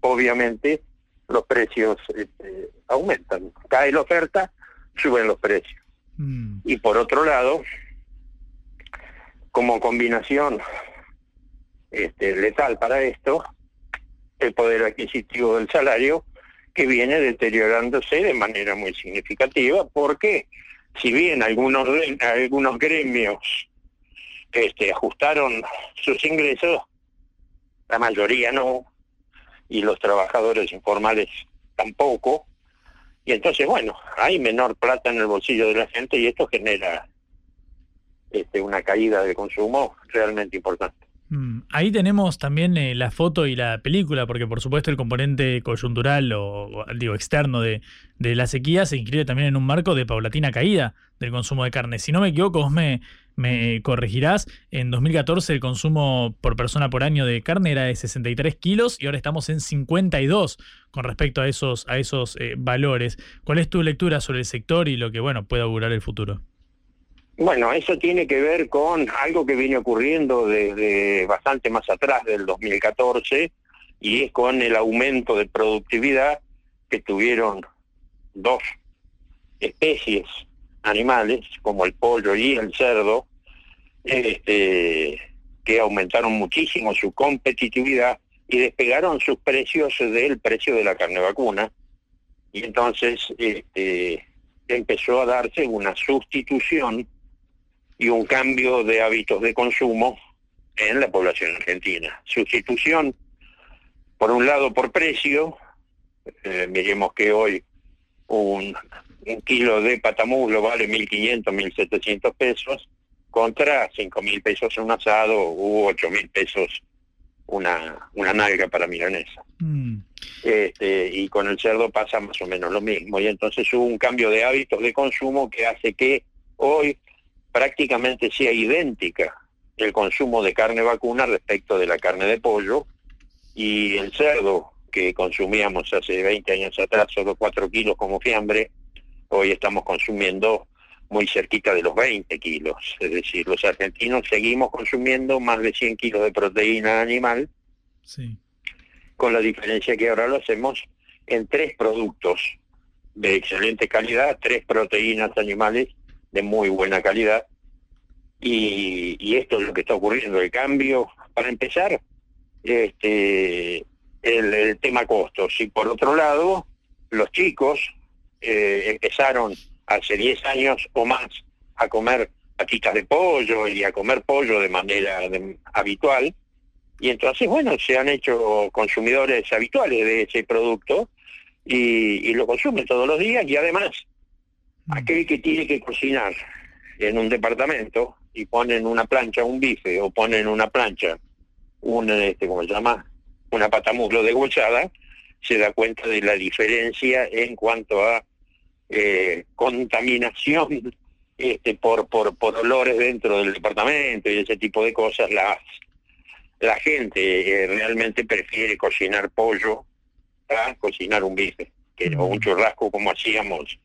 obviamente los precios este, aumentan. Cae la oferta, suben los precios. Mm. Y por otro lado, como combinación este, letal para esto, el poder adquisitivo del salario que viene deteriorándose de manera muy significativa porque si bien algunos algunos gremios este, ajustaron sus ingresos, la mayoría no, y los trabajadores informales tampoco, y entonces, bueno, hay menor plata en el bolsillo de la gente y esto genera este, una caída de consumo realmente importante. Mm, ahí tenemos también eh, la foto y la película, porque por supuesto el componente coyuntural o, digo externo de, la sequía se inscribe también en un marco de paulatina caída del consumo de carne. Si no me equivoco, vos me, me corregirás, en 2014 el consumo por persona por año de carne era de 63 kilos y ahora estamos en 52 con respecto a esos, a esos eh, valores. ¿Cuál es tu lectura sobre el sector y lo que bueno puede augurar el futuro? Bueno, eso tiene que ver con algo que viene ocurriendo desde bastante más atrás del 2014 y es con el aumento de productividad que tuvieron dos especies animales, como el pollo y el cerdo, este, que aumentaron muchísimo su competitividad y despegaron sus precios del precio de la carne vacuna. Y entonces este, empezó a darse una sustitución y un cambio de hábitos de consumo en la población argentina. Sustitución, por un lado, por precio. Eh, miremos que hoy un, un kilo de patamuslo vale 1.500, 1.700 pesos, contra 5.000 pesos un asado u 8.000 pesos una, una nalga para milanesa. Mm. Este, y con el cerdo pasa más o menos lo mismo. Y entonces hubo un cambio de hábitos de consumo que hace que hoy prácticamente sea idéntica el consumo de carne vacuna respecto de la carne de pollo y el cerdo que consumíamos hace 20 años atrás, solo 4 kilos como fiambre, hoy estamos consumiendo muy cerquita de los 20 kilos. Es decir, los argentinos seguimos consumiendo más de 100 kilos de proteína animal, con la diferencia que ahora lo hacemos en tres productos de excelente calidad, tres proteínas animales de muy buena calidad. Y, esto es lo que está ocurriendo, el cambio, para empezar, este el, tema costos. Y por otro lado, los chicos eh, empezaron hace 10 años o más a comer patitas de pollo y a comer pollo de manera habitual. Y entonces, bueno, se han hecho consumidores habituales de ese producto y, y lo consumen todos los días y además aquel que tiene que cocinar en un departamento y ponen una plancha un bife o ponen una plancha un este cómo se llama una patamuslo degolchada se da cuenta de la diferencia en cuanto a eh, contaminación este por, por por olores dentro del departamento y ese tipo de cosas. Las la gente eh, realmente prefiere cocinar pollo a cocinar un bife que, o un churrasco como hacíamos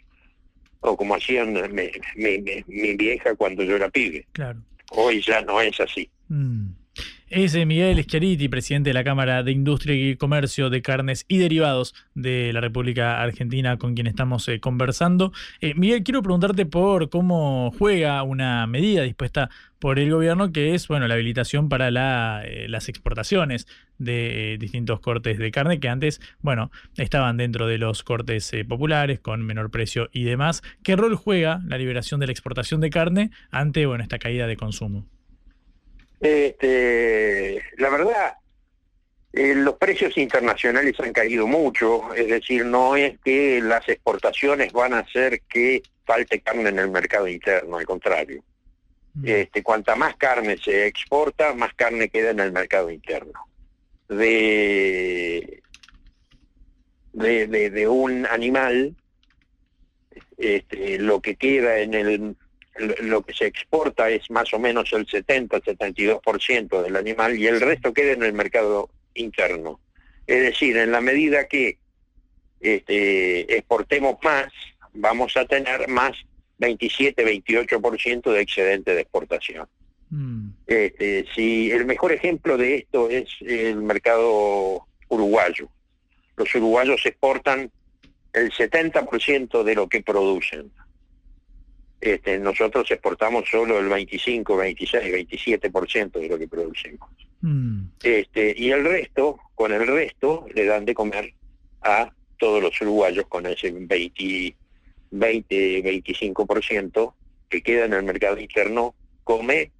o como hacían mi, mi, vieja cuando yo era pibe. Claro. Hoy ya no es así. Mm. Es Miguel Schiariti, presidente de la Cámara de Industria y Comercio de Carnes y Derivados de la República Argentina, con quien estamos eh, conversando. Eh, Miguel, quiero preguntarte por cómo juega una medida dispuesta por el gobierno, que es bueno la habilitación para eh, las exportaciones de distintos cortes de carne que antes, bueno, estaban dentro de los cortes populares con menor precio y demás. ¿Qué rol juega la liberación de la exportación de carne ante bueno esta caída de consumo? Este, la verdad, eh, los precios internacionales han caído mucho, es decir, no es que las exportaciones van a hacer que falte carne en el mercado interno, al contrario. Mm. Este, cuanta más carne se exporta, más carne queda en el mercado interno. De, de, de, un animal, este, lo que queda en el lo que se exporta es más o menos el 70-72% del animal y el resto queda en el mercado interno. Es decir, en la medida que este, exportemos más, vamos a tener más 27-28% de excedente de exportación. Mm. Este, si el mejor ejemplo de esto es el mercado uruguayo. Los uruguayos exportan el 70% de lo que producen este, nosotros exportamos solo el 25, 26, 27% de lo que producimos. Mm. Este, y el resto, con el resto, le dan de comer a todos los uruguayos con ese 20, 20 25% que queda en el mercado interno, come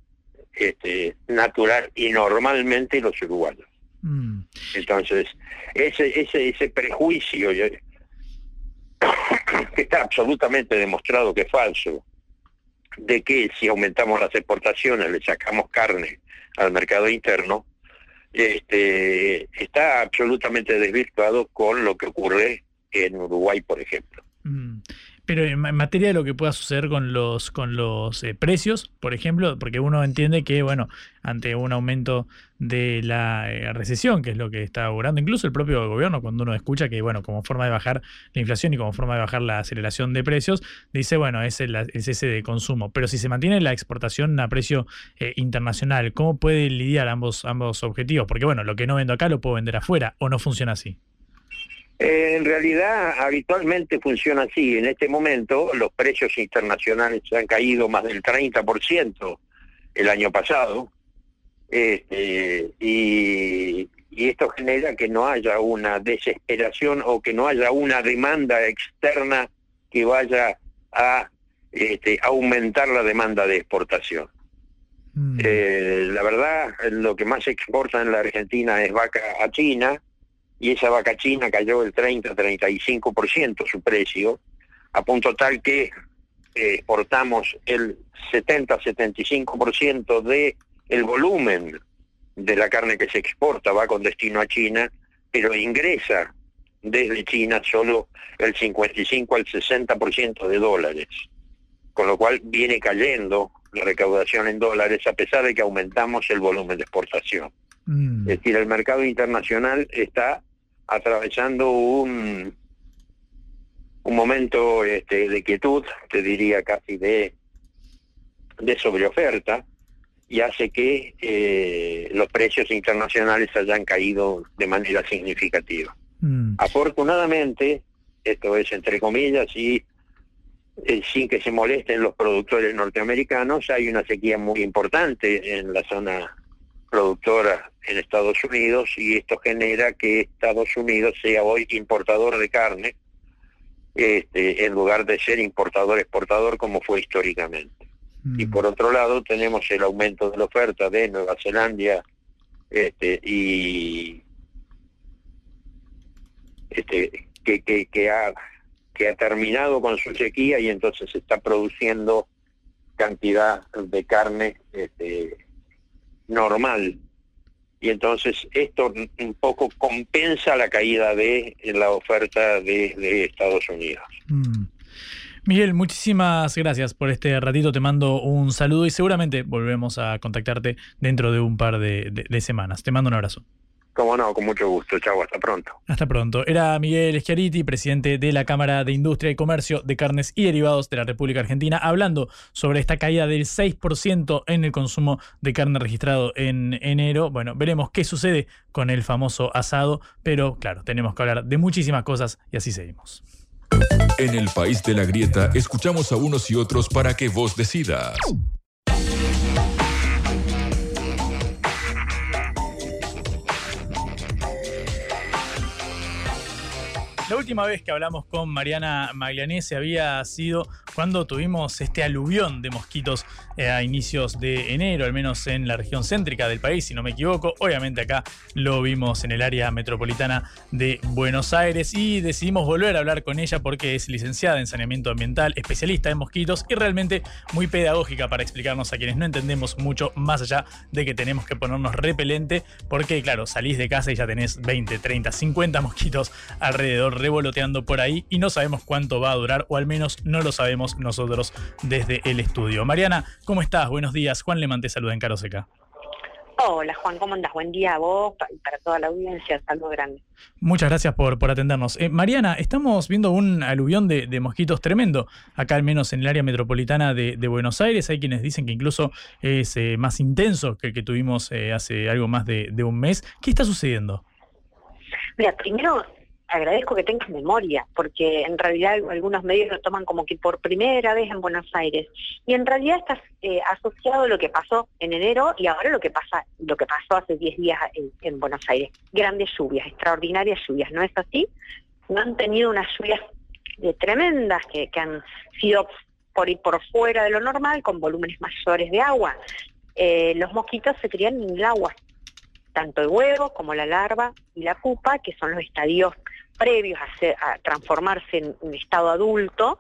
este, natural y normalmente los uruguayos. Mm. Entonces, ese, ese, ese prejuicio eh, que [coughs] está absolutamente demostrado que es falso, de que si aumentamos las exportaciones le sacamos carne al mercado interno, este, está absolutamente desvirtuado con lo que ocurre en Uruguay, por ejemplo. Mm. Pero en materia de lo que pueda suceder con los, con los eh, precios, por ejemplo, porque uno entiende que, bueno, ante un aumento de la eh, recesión, que es lo que está augurando incluso el propio gobierno, cuando uno escucha que, bueno, como forma de bajar la inflación y como forma de bajar la aceleración de precios, dice, bueno, es, el, es ese de consumo. Pero si se mantiene la exportación a precio eh, internacional, ¿cómo puede lidiar ambos, ambos objetivos? Porque, bueno, lo que no vendo acá lo puedo vender afuera, o no funciona así. En realidad, habitualmente funciona así. En este momento, los precios internacionales han caído más del 30% el año pasado. Este, y, esto genera que no haya una desesperación o que no haya una demanda externa que vaya a este, aumentar la demanda de exportación. Eh, la verdad, lo que más se exporta en la Argentina es vaca a China, y esa vaca china cayó el 30-35% su precio, a punto tal que eh, exportamos el 70-75% de el volumen de la carne que se exporta va con destino a China, pero ingresa desde China solo el 55 al 60% de dólares, con lo cual viene cayendo la recaudación en dólares a pesar de que aumentamos el volumen de exportación. Mm. Es decir, el mercado internacional está atravesando un, un momento este, de quietud, te diría casi de, de sobreoferta, y hace que eh, los precios internacionales hayan caído de manera significativa. Mm. Afortunadamente, esto es entre comillas, y eh, sin que se molesten los productores norteamericanos, hay una sequía muy importante en la zona productora en Estados Unidos y esto genera que Estados Unidos sea hoy importador de carne este, en lugar de ser importador-exportador como fue históricamente. Y por otro lado tenemos el aumento de la oferta de Nueva Zelanda este, y este, que, que, que, ha, que ha terminado con su sequía y entonces se está produciendo cantidad de carne este, normal. Y entonces esto un poco compensa la caída de la oferta de, Estados Unidos. Mm. Miguel, muchísimas gracias por este ratito. Te mando un saludo y seguramente volvemos a contactarte dentro de un par de semanas. Te mando un abrazo. Como no, con mucho gusto. Chau, hasta pronto. Hasta pronto. Era Miguel Schiariti, presidente de la Cámara de Industria y Comercio de Carnes y Derivados de la República Argentina, hablando sobre esta caída del 6% en el consumo de carne registrado en enero. Bueno, veremos qué sucede con el famoso asado, pero claro, tenemos que hablar de muchísimas cosas y así seguimos. En el país de la grieta, escuchamos a unos y otros para que vos decidas. La última vez que hablamos con Mariana Maglianese había sido cuando tuvimos este aluvión de mosquitos eh, a inicios de enero, al menos en la región céntrica del país, si no me equivoco. Obviamente acá lo vimos en el área metropolitana de Buenos Aires y decidimos volver a hablar con ella porque es licenciada en saneamiento ambiental, especialista en mosquitos y realmente muy pedagógica para explicarnos a quienes no entendemos mucho más allá de que tenemos que ponernos repelente porque claro, salís de casa y ya tenés 20, 30, 50 mosquitos alrededor revoloteando por ahí y no sabemos cuánto va a durar, o al menos no lo sabemos nosotros desde el estudio. Mariana, ¿cómo estás? Buenos días. Juan Le te saluda en Caro Seca. Hola Juan, ¿cómo andas? Buen día a vos y para toda la audiencia. Saludo grande. Muchas gracias por, por atendernos. Eh, Mariana, estamos viendo un aluvión de, mosquitos tremendo, acá al menos en el área metropolitana de, Buenos Aires. Hay quienes dicen que incluso es eh, más intenso que el que tuvimos eh, hace algo más de, de un mes. ¿Qué está sucediendo? Mira, primero agradezco que tengas memoria, porque en realidad algunos medios lo toman como que por primera vez en Buenos Aires. Y en realidad estás eh, asociado a lo que pasó en enero y ahora lo que pasa, lo que pasó hace 10 días en, en Buenos Aires. Grandes lluvias, extraordinarias lluvias, ¿no es así? No han tenido unas lluvias eh, tremendas que, que han sido por ir por fuera de lo normal, con volúmenes mayores de agua. Eh, los mosquitos se crían en el agua, tanto el huevo como la larva y la pupa, que son los estadios previos a, transformarse en un estado adulto,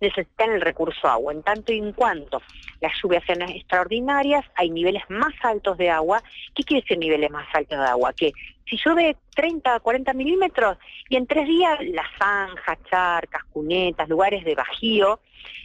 necesitan el recurso agua. En tanto y en cuanto las lluvias sean extraordinarias, hay niveles más altos de agua. ¿Qué quiere decir niveles más altos de agua? Que si llueve 30 a 40 milímetros y en tres días las zanjas, charcas, cunetas, lugares de bajío,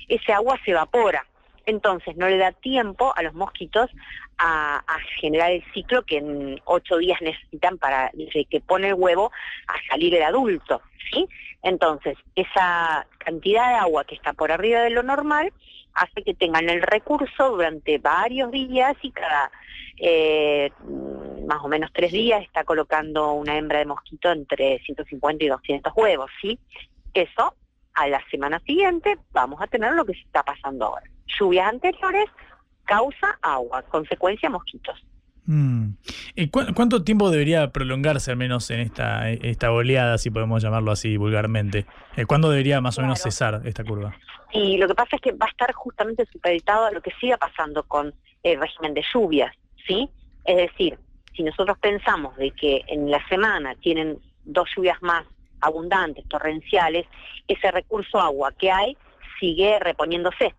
ese agua se evapora. Entonces no le da tiempo a los mosquitos a, generar el ciclo que en ocho días necesitan para que pone el huevo a salir el adulto, ¿sí? Entonces esa cantidad de agua que está por arriba de lo normal hace que tengan el recurso durante varios días y cada eh, más o menos tres días está colocando una hembra de mosquito entre 150 y 200 huevos, ¿sí? Eso a la semana siguiente vamos a tener lo que se está pasando ahora. Lluvias anteriores, causa agua, consecuencia mosquitos. Mm. ¿Y cu- ¿Cuánto tiempo debería prolongarse al menos en esta, esta oleada, si podemos llamarlo así vulgarmente? Eh, ¿Cuándo debería más o menos cesar esta curva? Y lo que pasa es que va a estar justamente supeditado a lo que siga pasando con el régimen de lluvias, ¿sí? Es decir, si nosotros pensamos de que en la semana tienen dos lluvias más abundantes, torrenciales, ese recurso agua que hay sigue reponiéndose,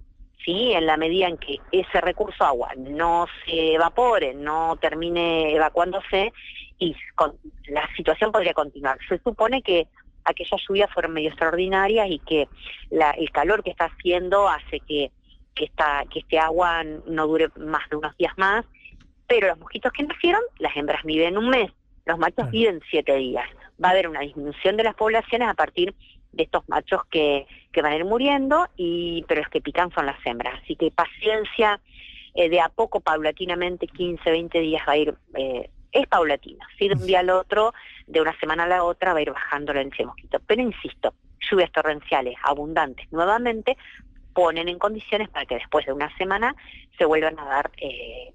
¿sí? En la medida en que ese recurso agua no se evapore, no termine evacuándose y con- la situación podría continuar. Se supone que aquellas lluvias fueron medio extraordinarias y que la- el calor que está haciendo hace que, que, esta, que este agua no dure más de unos días más, pero los mosquitos que nacieron, las hembras viven un mes, los machos viven siete días. Va a haber una disminución de las poblaciones a partir de estos machos que, van a ir muriendo, y pero los que pican son las hembras. Así que paciencia, eh, de a poco, paulatinamente, 15, 20 días va a ir, eh, es paulatina, ¿sí? de un día al otro, de una semana a la otra va a ir bajando la densidad de mosquitos. Pero insisto, lluvias torrenciales abundantes nuevamente ponen en condiciones para que después de una semana se vuelvan a dar eh,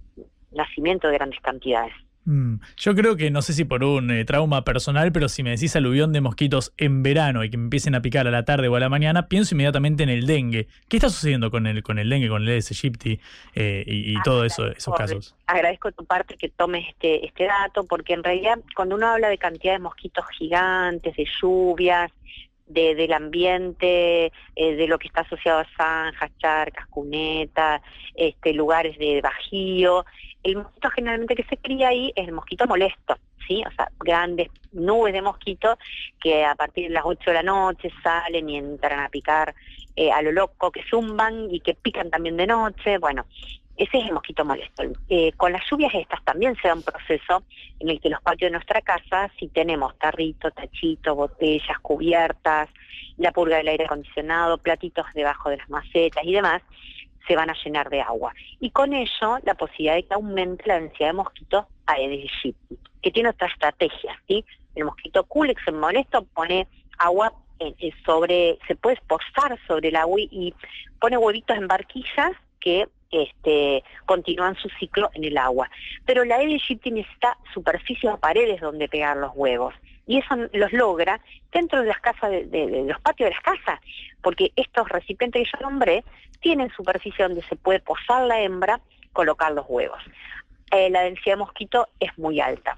nacimiento de grandes cantidades. Mm, Yo creo que no sé si por un eh, trauma personal, pero si me decís aluvión de mosquitos en verano y que me empiecen a picar a la tarde o a la mañana, pienso inmediatamente en el dengue. ¿Qué está sucediendo con el, con el dengue, con el Aedes aegypti eh, y, y todos eso, esos casos? Agradezco tu parte que tomes este, este dato, porque en realidad cuando uno habla de cantidad de mosquitos gigantes, de lluvias, de, del ambiente, eh, de lo que está asociado a zanjas, charcas, cunetas, este, lugares de bajío, el mosquito generalmente que se cría ahí es el mosquito molesto, ¿sí? O sea, grandes nubes de mosquitos que a partir de las 8 de la noche salen y entran a picar eh, a lo loco, que zumban y que pican también de noche, bueno, ese es el mosquito molesto. Eh, con las lluvias estas también se da un proceso en el que los patios de nuestra casa, si tenemos tarrito, tachito, botellas, cubiertas, la purga del aire acondicionado, platitos debajo de las macetas y demás, se van a llenar de agua. Y con ello, la posibilidad de que aumente la densidad de mosquitos Aedes aegypti, que tiene otra estrategia, ¿sí? El mosquito Culex, el molesto, pone agua sobre, se puede posar sobre el agua y pone huevitos en barquillas que este, continúan su ciclo en el agua. Pero la Aedes aegypti necesita superficies o paredes donde pegar los huevos. Y eso los logra dentro de las casas, de, los patios de las casas, porque estos recipientes que yo nombré tienen superficie donde se puede posar la hembra, colocar los huevos. Eh, la densidad de mosquito es muy alta.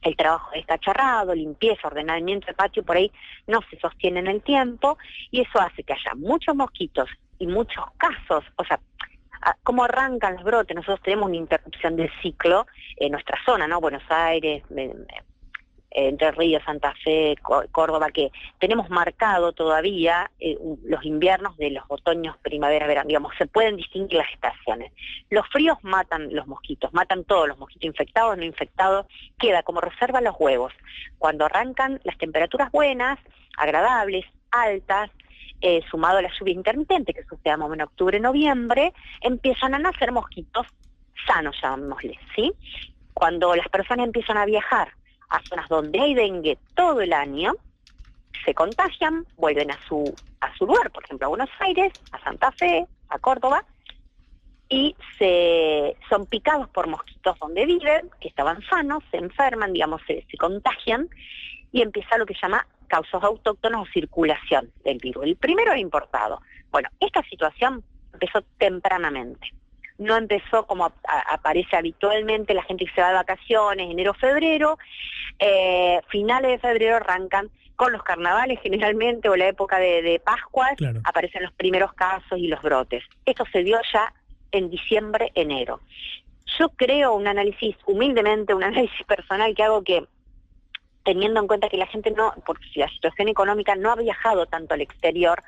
El trabajo de cacharrado, limpieza, ordenamiento de patio por ahí no se sostiene en el tiempo y eso hace que haya muchos mosquitos y muchos casos, o sea, cómo arrancan los brotes. Nosotros tenemos una interrupción del ciclo en nuestra zona, ¿no? Buenos Aires, eh, Entre Ríos, Santa Fe, Có- Córdoba, que tenemos marcado todavía eh, los inviernos de los otoños, primavera, verano, digamos, se pueden distinguir las estaciones. Los fríos matan los mosquitos, matan todos los mosquitos infectados, no infectados, queda como reserva los huevos. Cuando arrancan las temperaturas buenas, agradables, altas, eh, sumado a la lluvia intermitente, que sucede en octubre, noviembre, empiezan a nacer mosquitos sanos, llamémosle, ¿sí? Cuando las personas empiezan a viajar a zonas donde hay dengue todo el año, se contagian, vuelven a su, a su lugar, por ejemplo, a Buenos Aires, a Santa Fe, a Córdoba, y se, son picados por mosquitos donde viven, que estaban sanos, se enferman, digamos, se, se contagian, y empieza lo que se llama causas autóctonas o circulación del virus. El primero era importado. Bueno, esta situación empezó tempranamente. No empezó como aparece habitualmente la gente que se va de vacaciones, enero, febrero. Eh, finales de febrero arrancan con los carnavales generalmente o la época de, de Pascua, aparecen los primeros casos y los brotes. Esto se dio ya en diciembre, enero. Yo creo un análisis, humildemente, un [laughs] análisis personal que hago que teniendo en cuenta que la gente no, porque la situación económica no ha viajado tanto al exterior,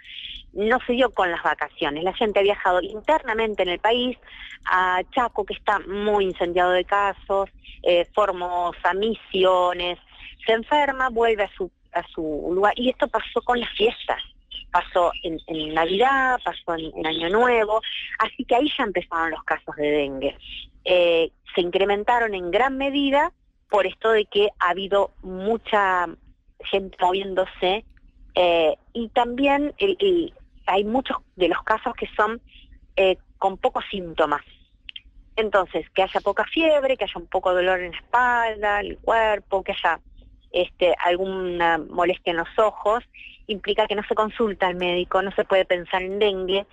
no se dio con las vacaciones. La gente ha viajado internamente en el país, a Chaco, que está muy incendiado de casos, eh, Formosa, Misiones, se enferma, vuelve a su, a su lugar. Y esto pasó con las fiestas pasó en, Navidad, pasó en, Año Nuevo, así que ahí ya empezaron los casos de dengue. Eh, se incrementaron en gran medida por esto de que ha habido mucha gente moviéndose eh, y también hay muchos de los casos que son eh, con pocos síntomas. Entonces, que haya poca fiebre, que haya un poco de dolor en la espalda, el cuerpo, que haya este, alguna molestia en los ojos, implica que no se consulta al médico, no se puede pensar en dengue,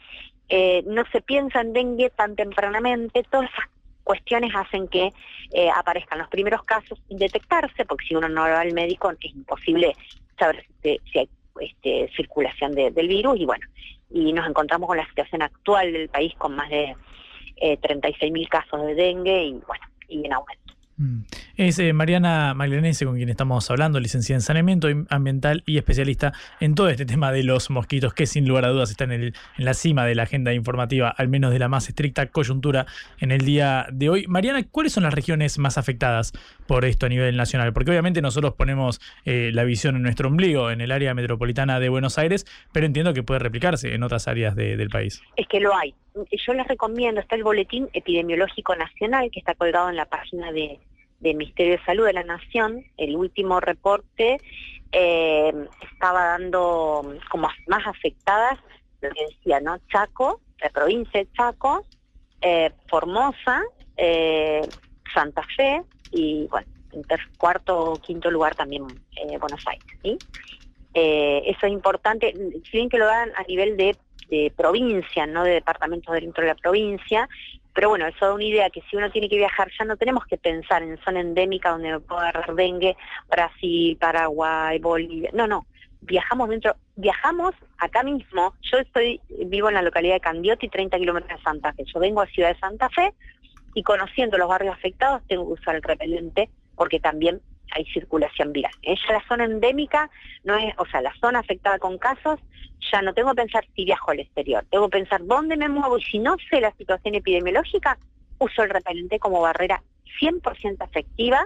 eh, no se piensa en dengue tan tempranamente, todas esas cuestiones hacen que eh, aparezcan los primeros casos sin detectarse, porque si uno no va al médico es imposible saber si, hay este, circulación del virus y bueno, y nos encontramos con la situación actual del país con más de eh, 36.000 casos de dengue y bueno, y en aumento. Mm. Es eh, Mariana Maglianese con quien estamos hablando, licenciada en saneamiento ambiental y especialista en todo este tema de los mosquitos, que sin lugar a dudas está en, el, en la cima de la agenda informativa, al menos de la más estricta coyuntura en el día de hoy. Mariana, ¿cuáles son las regiones más afectadas por esto a nivel nacional? Porque obviamente nosotros ponemos eh, la visión en nuestro ombligo, en el área metropolitana de Buenos Aires, pero entiendo que puede replicarse en otras áreas del país. Es que lo hay yo les recomiendo, está el Boletín Epidemiológico Nacional que está colgado en la página de, del Ministerio de Salud de la Nación, el último reporte eh, estaba dando como más afectadas, lo que decía, ¿no? Chaco, la provincia de Chaco, eh, Formosa, eh, Santa Fe y, bueno, en cuarto o quinto lugar también Buenos Aires, eso es importante, si bien que lo dan a nivel de de provincia, no de departamentos dentro de la provincia, pero bueno, eso da una idea que si uno tiene que viajar ya no tenemos que pensar en zona endémica donde pueda agarrar dengue, Brasil, Paraguay, Bolivia, no, no, viajamos dentro, viajamos acá mismo, yo estoy, vivo en la localidad de Candioti, 30 kilómetros de Santa Fe, yo vengo a Ciudad de Santa Fe y conociendo los barrios afectados tengo que usar el repelente porque también hay circulación viral. Ella la zona endémica no es, o sea, la zona afectada con casos, ya no tengo que pensar si viajo al exterior, tengo que pensar dónde me muevo y si no sé la situación epidemiológica, uso el repelente como barrera 100% efectiva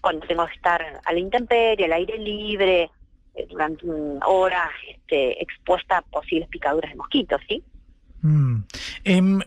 cuando tengo que estar a la intemperie, al aire libre, eh, durante horas este, expuesta a posibles picaduras de mosquitos, ¿sí? Mm. Em,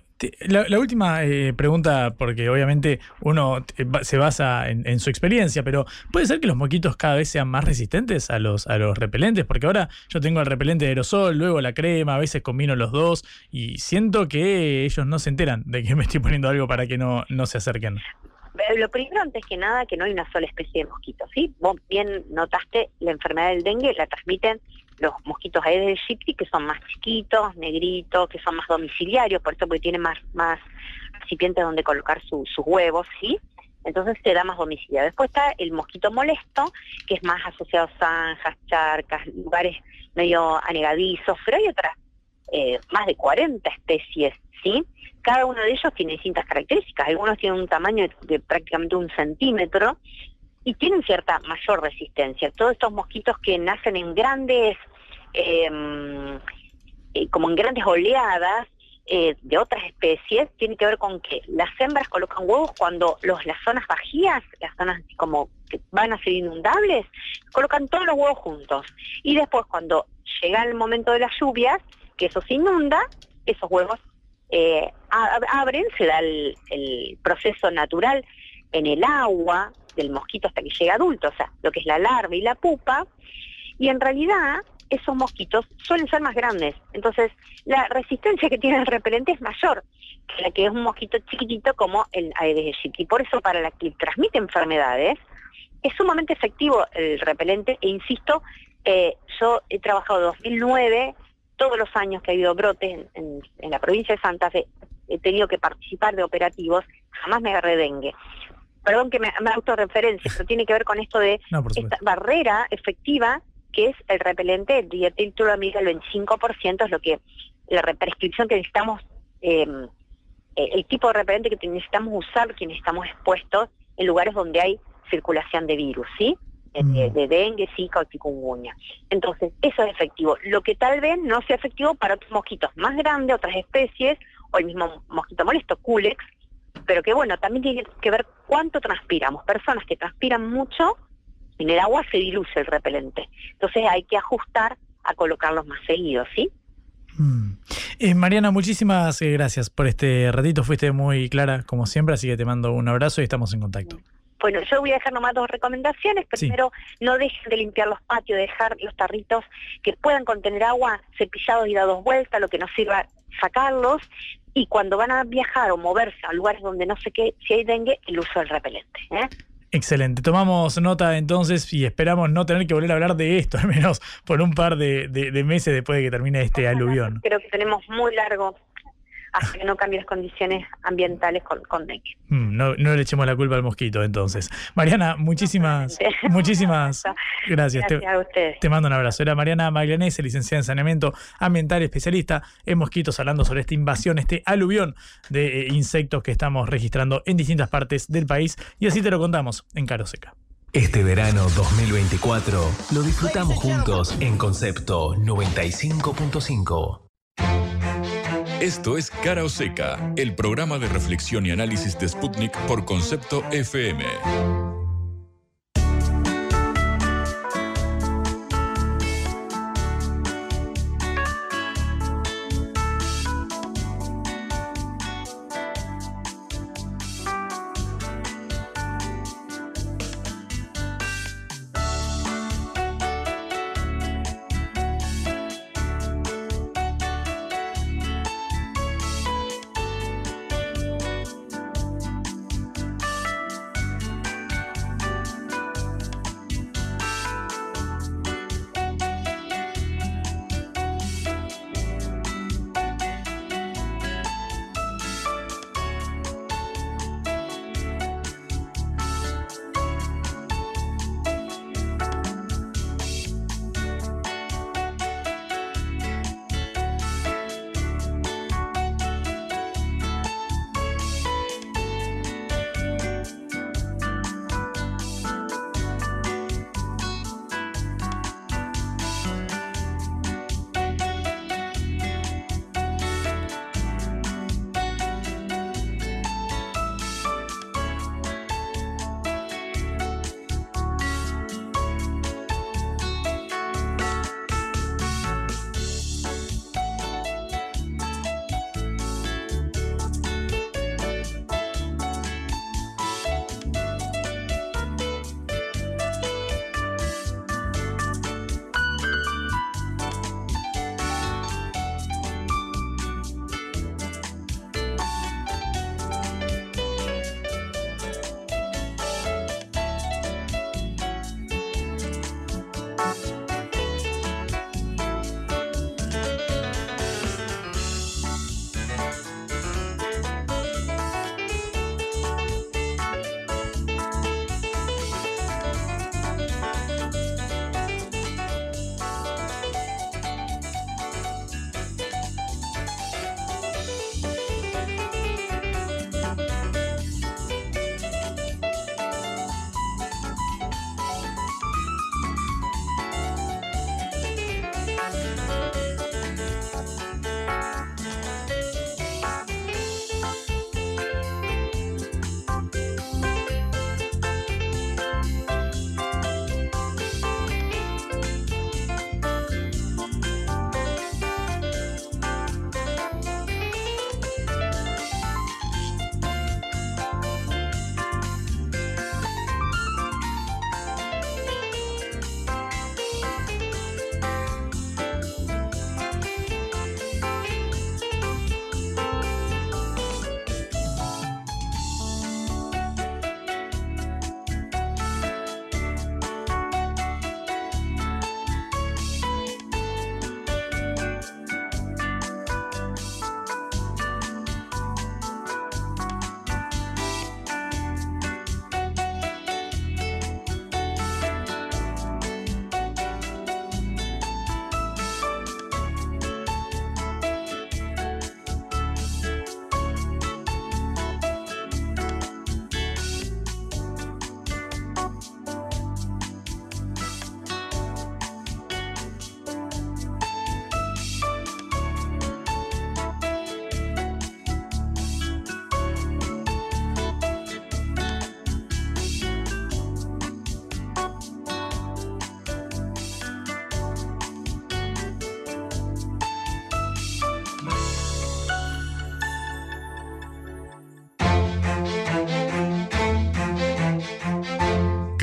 la, última eh, pregunta, porque obviamente uno se basa en, su experiencia, pero ¿puede ser que los moquitos cada vez sean más resistentes a los, a los repelentes? Porque ahora yo tengo el repelente de aerosol, luego la crema, a veces combino los dos y siento que ellos no se enteran de que [laughs] me estoy poniendo algo para que no, no se acerquen. Eh, lo primero, antes que nada, que no hay una sola especie de mosquito, ¿sí? Vos bien notaste, la enfermedad del dengue la transmiten los mosquitos Aedes aegypti, que son más chiquitos, negritos, que son más domiciliarios, por eso porque tienen más, más recipientes donde colocar sus huevos, ¿sí? Entonces se da más domiciliario. Después está el mosquito molesto, que es más asociado a zanjas, charcas, lugares medio anegadizos, pero hay otras, eh, más de 40 especies, ¿sí? Cada uno de ellos tiene distintas características. Algunos tienen un tamaño de prácticamente un centímetro, y tienen cierta mayor resistencia. Todos estos mosquitos que nacen en grandes, em, eh, como en grandes oleadas eh, de otras especies, tiene que ver con que las hembras colocan huevos cuando los, las zonas bajías, las zonas como que van a ser inundables, colocan todos los huevos juntos. Y después cuando llega el momento de las lluvias, que eso se inunda, esos huevos eh, abren, se da el, el proceso natural en el agua del mosquito hasta que llega adulto, o sea, lo que es la larva y la pupa, Y en realidad esos mosquitos suelen ser más grandes. Entonces, la resistencia que tiene el repelente es mayor que la que es un mosquito chiquitito como el Aedes aegypti. Por eso, para la que transmite enfermedades, es sumamente efectivo el repelente. E insisto, eh, yo he trabajado 2009, todos los años que ha habido brotes en, la provincia de Santa Fe, he tenido que participar de operativos, jamás me agarré dengue. Perdón que me, me autorreferencia, pero tiene que ver con esto de [laughs] esta barrera efectiva que es el repelente, el dietiluramida, el 25% es lo que la prescripción que necesitamos, em, eh, el tipo de repelente que necesitamos usar quienes estamos expuestos en lugares donde hay circulación de virus, ¿sí? De, mm. de, dengue, zika o chikungunya. Entonces, eso es efectivo. Lo que tal vez no sea efectivo para otros mosquitos más grandes, otras especies, o el mismo mosquito molesto, Culex, pero que bueno, también tiene que ver cuánto transpiramos. Personas que transpiran mucho en el agua se diluye el repelente. Entonces hay que ajustar a colocarlos más seguidos, ¿sí? Mm. Eh, Mariana, muchísimas eh, gracias por este ratito. Fuiste muy clara, como siempre, así que te mando un abrazo y estamos en contacto. Bueno, yo voy a dejar nomás dos recomendaciones. Primero, no dejen de limpiar los patios, dejar los tarritos que puedan contener agua cepillados y dados vuelta, lo que nos sirva sacarlos. Y cuando van a viajar o moverse a lugares donde no sé qué, si hay dengue, el uso del repelente. ¿eh? Excelente. Tomamos nota entonces y esperamos no tener que volver a hablar de esto, [laughs] al menos por un par de, meses después de que termine este aluvión. Creo que tenemos muy largo hasta que no cambie las condiciones ambientales con, con dengue. Mm, no, no, le echemos la culpa al mosquito entonces. Mariana, muchísimas, muchísimas [laughs] gracias. Gracias a ustedes. Te mando un abrazo. Era Mariana Maglianese, licenciada en saneamiento ambiental, especialista en mosquitos, hablando sobre esta invasión, este aluvión de eh, insectos que estamos registrando en distintas partes del país. Y así te lo contamos en Caro Seca. Este verano 2024 lo disfrutamos juntos en Concepto 95.5. Esto es Cara o Seca, el programa de reflexión y análisis de Sputnik por concepto FM.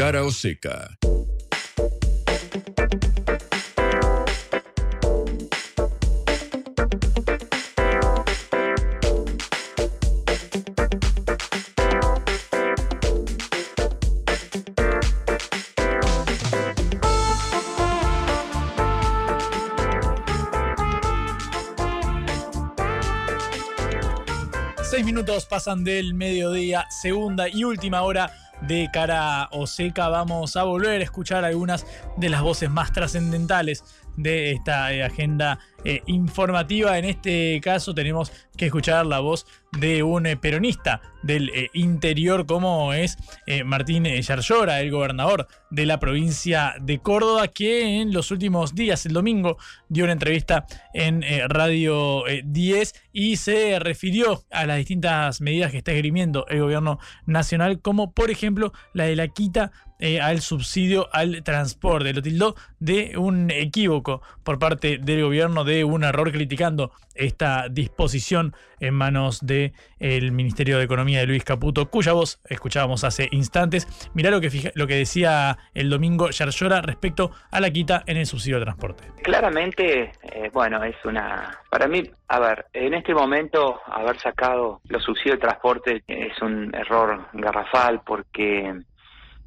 Cara o Seca. Seis minutos pasan del mediodía, segunda y última hora de cara o seca. Vamos a volver a escuchar algunas de las voces más trascendentales de esta eh, agenda eh, informativa. En este caso tenemos que escuchar la voz de un eh, peronista del interior como es Martín Yarlora, el gobernador de la provincia de Córdoba, que en los últimos días, el domingo, dio una entrevista en Radio 10 y se refirió a las distintas medidas que está esgrimiendo el gobierno nacional, como por ejemplo la de la quita eh, al subsidio al transporte. Lo tildó de un equívoco por parte del gobierno, de un error criticando esta disposición en manos del Ministerio de Economía de Luis Caputo, cuya voz escuchábamos hace instantes. Mirá lo que, lo que decía el domingo Yarlora respecto a la quita en el subsidio de transporte. Claramente, eh, bueno, es una... Para mí, a ver, en este momento haber sacado los subsidios de transporte es un error garrafal porque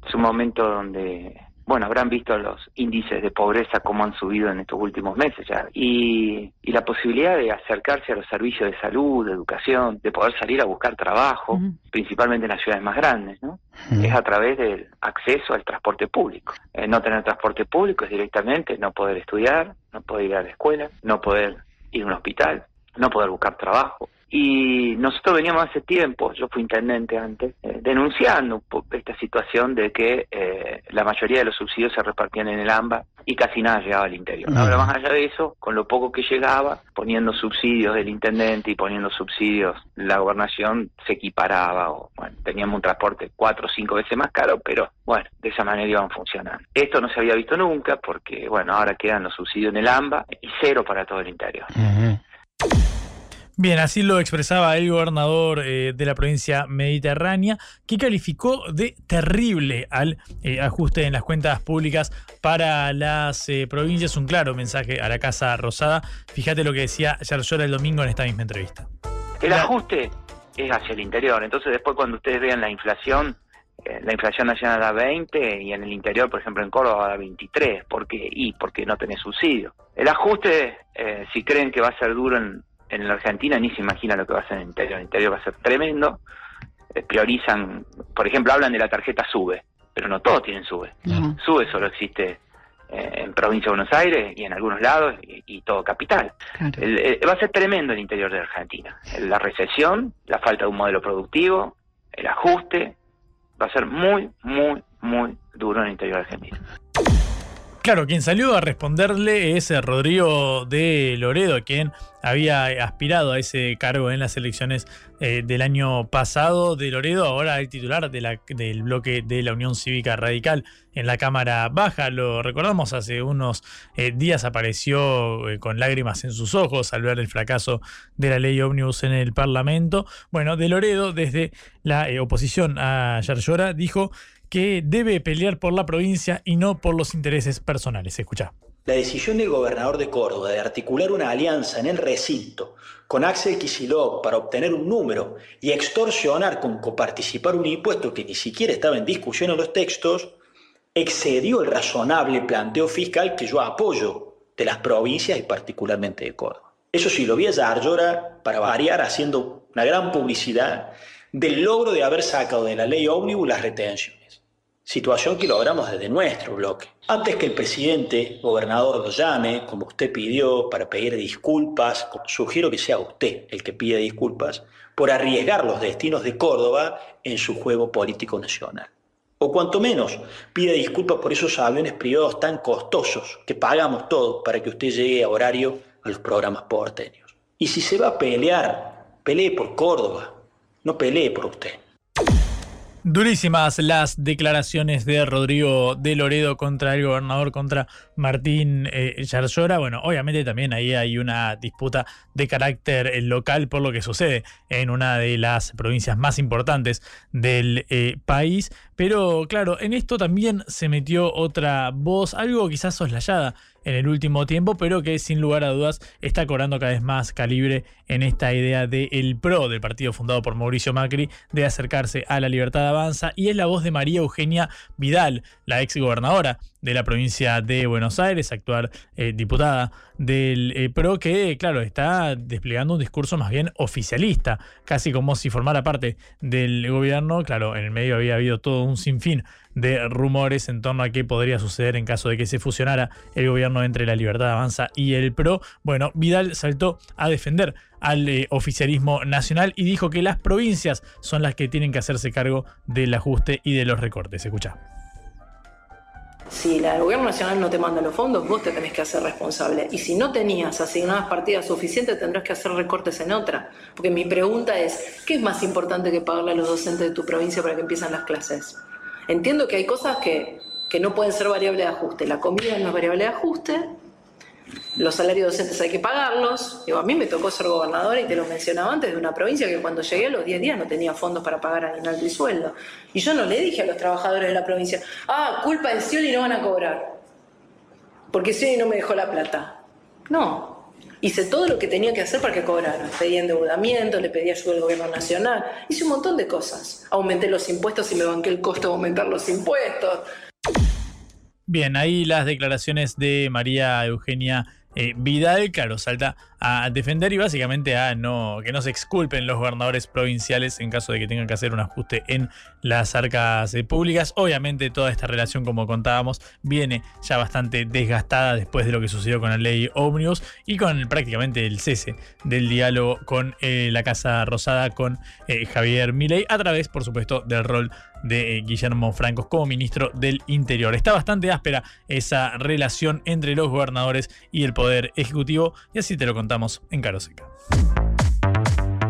es un momento donde, bueno, habrán visto los índices de pobreza cómo han subido en estos últimos meses ya. Y, y la posibilidad de acercarse a los servicios de salud, de educación, de poder salir a buscar trabajo, principalmente en las ciudades más grandes, ¿no? Es a través del acceso al transporte público. Eh, no tener transporte público es directamente no poder estudiar, no poder ir a la escuela, no poder ir a un hospital, no poder buscar trabajo. Y nosotros veníamos hace tiempo, yo fui intendente antes, eh, denunciando esta situación de que eh, la mayoría de los subsidios se repartían en el AMBA y casi nada llegaba al interior. Ahora, más allá de eso, con lo poco que llegaba, poniendo subsidios del intendente y poniendo subsidios la gobernación, se equiparaba o, bueno, teníamos un transporte cuatro o cinco veces más caro, pero bueno, de esa manera iban funcionando. Esto no se había visto nunca porque, bueno, ahora quedan los subsidios en el AMBA y cero para todo el interior. Bien, así lo expresaba el gobernador eh, de la provincia mediterránea, que calificó de terrible al eh, ajuste en las cuentas públicas para las eh, provincias. Un claro mensaje a la Casa Rosada. Fíjate lo que decía Yarlora el domingo en esta misma entrevista. El ajuste es hacia el interior. Entonces, después, cuando ustedes vean la inflación, la inflación nacional da 20 y en el interior, por ejemplo, en Córdoba da 23. ¿Por qué? Y porque no tenés subsidio. El ajuste, si creen que va a ser duro en en la Argentina ni se imagina lo que va a ser en el interior. El interior va a ser tremendo. Eh, priorizan, por ejemplo, hablan de la tarjeta SUBE, pero no todos tienen SUBE. SUBE solo existe eh, en provincia de Buenos Aires y en algunos lados y, todo capital. va a ser tremendo el interior de Argentina. La recesión, la falta de un modelo productivo, el ajuste, va a ser muy, muy, muy duro en el interior de Argentina. Claro, quien salió a responderle es Rodrigo de Loredo, quien había aspirado a ese cargo en las elecciones eh, del año pasado. De Loredo, ahora el titular del bloque de la Unión Cívica Radical en la Cámara Baja. Lo recordamos, hace unos eh, días apareció eh, con lágrimas en sus ojos al ver el fracaso de la ley Omnibus en el Parlamento. Bueno, de Loredo, desde la oposición a Yarlora, dijo que debe pelear por la provincia y no por los intereses personales. Escucha. La decisión del gobernador de Córdoba de articular una alianza en el recinto con Axel Kicillof para obtener un número y extorsionar con coparticipar un impuesto que ni siquiera estaba en discusión en los textos, excedió el razonable planteo fiscal que yo apoyo de las provincias y particularmente de Córdoba. Eso sí, lo vi a Yarlora para variar haciendo una gran publicidad del logro de haber sacado de la ley ómnibus las retenciones. Situación que logramos desde nuestro bloque. Antes que el presidente, gobernador, lo llame, como usted pidió, para pedir disculpas, sugiero que sea usted el que pida disculpas por arriesgar los destinos de Córdoba en su juego político nacional. O cuanto menos, pida disculpas por esos aviones privados tan costosos que pagamos todos para que usted llegue a horario a los programas porteños. Y si se va a pelear, pelee por Córdoba, no pelee por usted. Durísimas las declaraciones de Rodrigo de Loredo contra el gobernador, contra Martín eh, Bueno, obviamente también ahí hay una disputa de carácter eh, local por lo que sucede en una de las provincias más importantes del eh, país. Pero claro, en esto también se metió otra voz, algo quizás soslayada en el último tiempo, pero que sin lugar a dudas está cobrando cada vez más calibre en esta idea del PRO, del partido fundado por Mauricio Macri, de acercarse a la libertad avanza, y es la voz de María Eugenia Vidal, la ex gobernadora de la provincia de Buenos Aires, actual eh, diputada del eh, PRO, que claro, está desplegando un discurso más bien oficialista, casi como si formara parte del gobierno, claro, en el medio había habido todo un sinfín de rumores en torno a qué podría suceder en caso de que se fusionara el gobierno entre la Libertad Avanza y el PRO. Bueno, Vidal saltó a defender al eh, oficialismo nacional y dijo que las provincias son las que tienen que hacerse cargo del ajuste y de los recortes. Escucha. Si el gobierno nacional no te manda los fondos, vos te tenés que hacer responsable. Y si no tenías asignadas partidas suficientes, tendrás que hacer recortes en otra. Porque mi pregunta es, ¿qué es más importante que pagarle a los docentes de tu provincia para que empiecen las clases? Entiendo que hay cosas que, no pueden ser variable de ajuste. La comida no es variable de ajuste, los salarios docentes hay que pagarlos. Digo, a mí me tocó ser gobernadora y te lo mencionaba antes de una provincia que cuando llegué a los 10 días no tenía fondos para pagar aguinaldo y sueldo. Y yo no le dije a los trabajadores de la provincia, ah, culpa de Scioli no van a cobrar. Porque Scioli no me dejó la plata. No, Hice todo lo que tenía que hacer para que cobraran. Pedí endeudamiento, le pedí ayuda al gobierno nacional, hice un montón de cosas. Aumenté los impuestos y me banqué el costo de aumentar los impuestos. Bien, ahí las declaraciones de María Eugenia eh, Vidal, claro, salta a defender y básicamente a no que no se exculpen los gobernadores provinciales en caso de que tengan que hacer un ajuste en las arcas eh, públicas. Obviamente toda esta relación, como contábamos, viene ya bastante desgastada después de lo que sucedió con la ley Omnibus y con prácticamente el cese del diálogo con eh, la Casa Rosada, con eh, Javier Milei, a través, por supuesto, del rol de Guillermo Francos como ministro del Interior. Está bastante áspera esa relación entre los gobernadores y el Poder Ejecutivo y así te lo contamos en Caro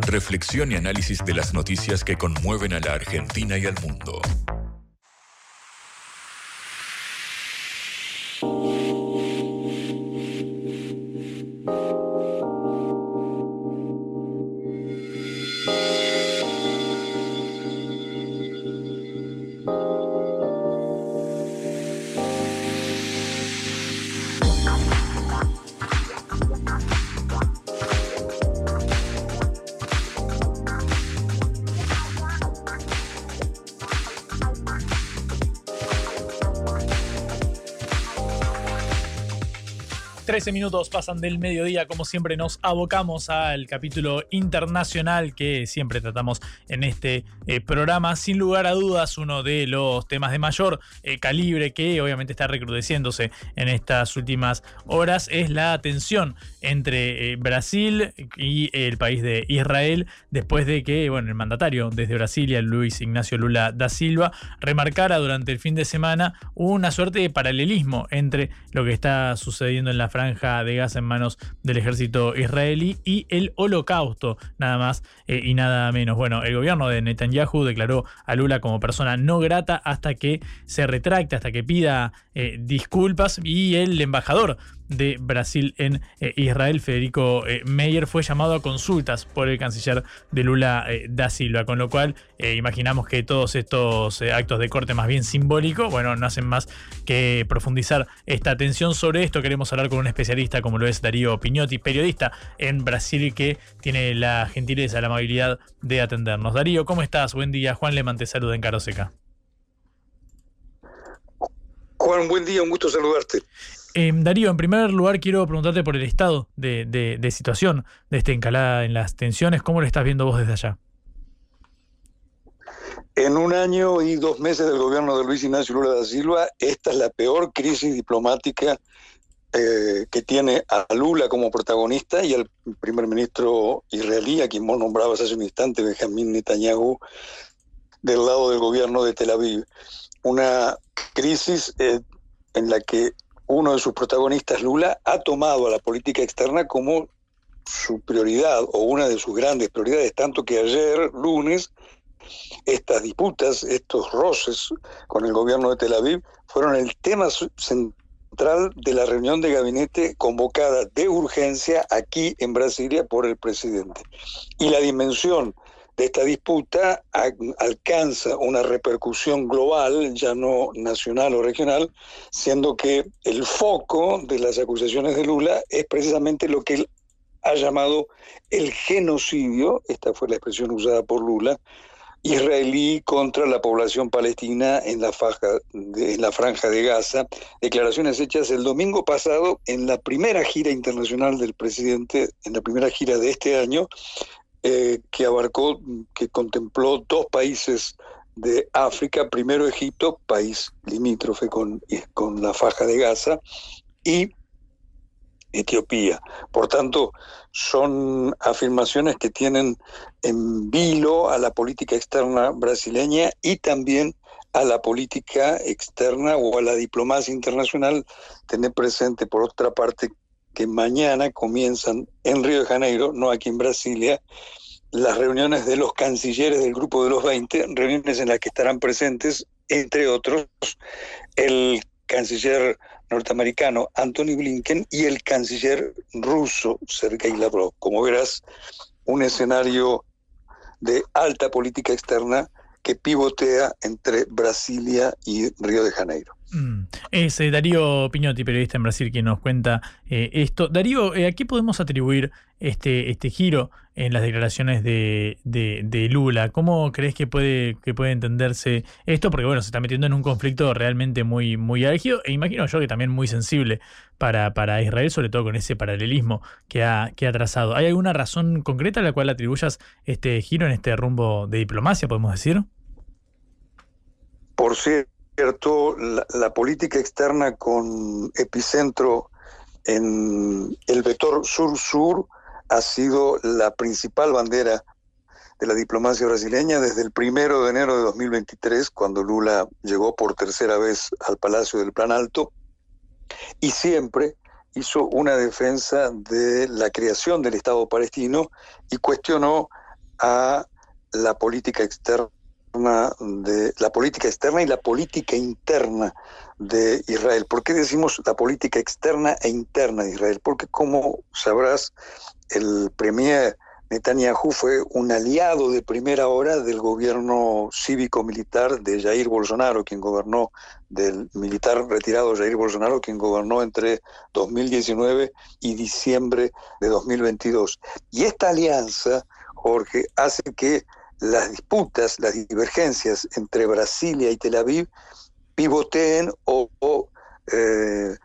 Reflexión y análisis de las noticias que conmueven a la Argentina y al mundo. Minutos pasan del mediodía, como siempre nos abocamos al capítulo internacional que siempre tratamos en este eh, programa. Sin lugar a dudas, uno de los temas de mayor eh, calibre que obviamente está recrudeciéndose en estas últimas horas es la tensión entre eh, Brasil y el país de Israel después de que bueno, el mandatario desde Brasilia, Luis Ignacio Lula da Silva, remarcara durante el fin de semana una suerte de paralelismo entre lo que está sucediendo en la franja de gas en manos del ejército israelí y el holocausto, nada más eh, y nada menos. Bueno, el gobierno de Netanyahu declaró a Lula como persona no grata hasta que se retracte, hasta que pida eh, disculpas y el embajador de Brasil en eh, Israel, Federico eh, Meyer, fue llamado a consultas por el canciller de Lula eh, da Silva, con lo cual imaginamos que todos estos actos de corte más bien simbólico, bueno, no hacen más que profundizar esta atención sobre esto. Queremos hablar con un especialista como lo es Darío Piñotti, periodista en Brasil que tiene la gentileza, la amabilidad de atendernos. Darío, ¿cómo estás? Buen día. Juan Leman te saluda en Caroseca. Juan, buen día, un gusto saludarte. Eh, Darío, en primer lugar quiero preguntarte por el estado de, situación de esta encalada en las tensiones. ¿Cómo lo estás viendo vos desde allá? En un año y dos meses del gobierno de Luis Ignacio Lula da Silva, esta es la peor crisis diplomática eh, que tiene a Lula como protagonista y al primer ministro israelí, a quien vos nombrabas hace un instante, Benjamín Netanyahu, del lado del gobierno de Tel Aviv. Una crisis eh, en la que uno de sus protagonistas, Lula, ha tomado a la política externa como su prioridad o una de sus grandes prioridades, tanto que ayer, lunes, estas disputas, estos roces con el gobierno de Tel Aviv fueron el tema central de la reunión de gabinete convocada de urgencia aquí en Brasilia por el presidente. Y la dimensión de esta disputa alcanza una repercusión global, ya no nacional o regional, siendo que el foco de las acusaciones de Lula es precisamente lo que él ha llamado el genocidio, esta fue la expresión usada por Lula, israelí contra la población palestina en la, faja en la franja de Gaza, declaraciones hechas el domingo pasado en la primera gira internacional del presidente, en la primera gira de este año, eh, que abarcó, que contempló dos países de África, primero Egipto, país limítrofe con, con la faja de Gaza, y Etiopía. Por tanto, son afirmaciones que tienen en vilo a la política externa brasileña y también a la política externa o a la diplomacia internacional. Tener presente, por otra parte, que mañana comienzan en Río de Janeiro, no aquí en Brasilia, las reuniones de los cancilleres del Grupo de los 20, reuniones en las que estarán presentes, entre otros, el canciller norteamericano Anthony Blinken y el canciller ruso Sergei Lavrov. Como verás, un escenario de alta política externa que pivotea entre Brasilia y Río de Janeiro. Mm. Es Darío Piñotti, periodista en Brasil, quien nos cuenta eh, esto. Darío, eh, ¿a qué podemos atribuir este, este giro en las declaraciones de, de, Lula? ¿Cómo crees que puede, que puede entenderse esto? Porque bueno, se está metiendo en un conflicto realmente muy, muy álgido e imagino yo que también muy sensible para, para Israel, sobre todo con ese paralelismo que ha, que ha trazado. ¿Hay alguna razón concreta a la cual atribuyas este giro en este rumbo de diplomacia, podemos decir? Por cierto cierto, la, política externa con epicentro en el vector sur-sur ha sido la principal bandera de la diplomacia brasileña desde el primero de enero de 2023, cuando Lula llegó por tercera vez al Palacio del Plan Alto, y siempre hizo una defensa de la creación del Estado palestino y cuestionó a la política externa de la política externa y la política interna de Israel. ¿Por qué decimos la política externa e interna de Israel? Porque como sabrás, el premier Netanyahu fue un aliado de primera hora del gobierno cívico-militar de Jair Bolsonaro, quien gobernó, del militar retirado Jair Bolsonaro, quien gobernó entre 2019 y diciembre de 2022. Y esta alianza, Jorge, hace que las disputas, las divergencias entre Brasilia y Tel Aviv pivoteen o, eh,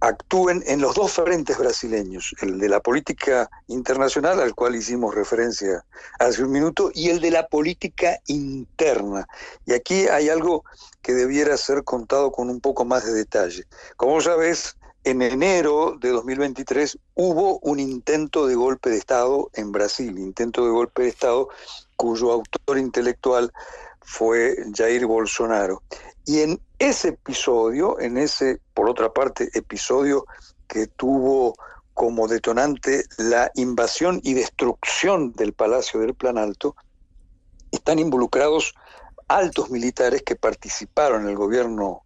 actúen en los dos frentes brasileños, el de la política internacional, al cual hicimos referencia hace un minuto, y el de la política interna. Y aquí hay algo que debiera ser contado con un poco más de detalle. Como sabes, en enero de 2023 hubo un intento de golpe de Estado en Brasil, intento de golpe de Estado cuyo autor intelectual fue Jair Bolsonaro. Y en ese episodio, en ese, por otra parte, episodio que tuvo como detonante la invasión y destrucción del Palacio del Plan Alto, están involucrados altos militares que participaron en el gobierno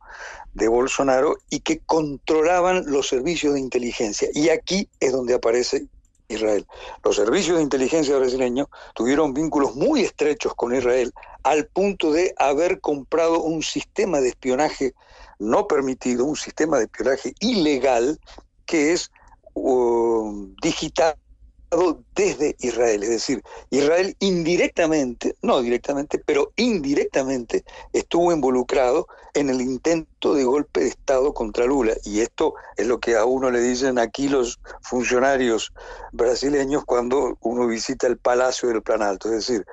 de Bolsonaro y que controlaban los servicios de inteligencia. Y aquí es donde aparece Israel. Los servicios de inteligencia brasileños tuvieron vínculos muy estrechos con Israel al punto de haber comprado un sistema de espionaje no permitido, un sistema de espionaje ilegal que es uh, digital desde Israel. Es decir, Israel indirectamente, no directamente, pero indirectamente estuvo involucrado en el intento de golpe de Estado contra Lula. Y esto es lo que a uno le dicen aquí los funcionarios brasileños cuando uno visita el Palacio del Plan Alto. Es decir,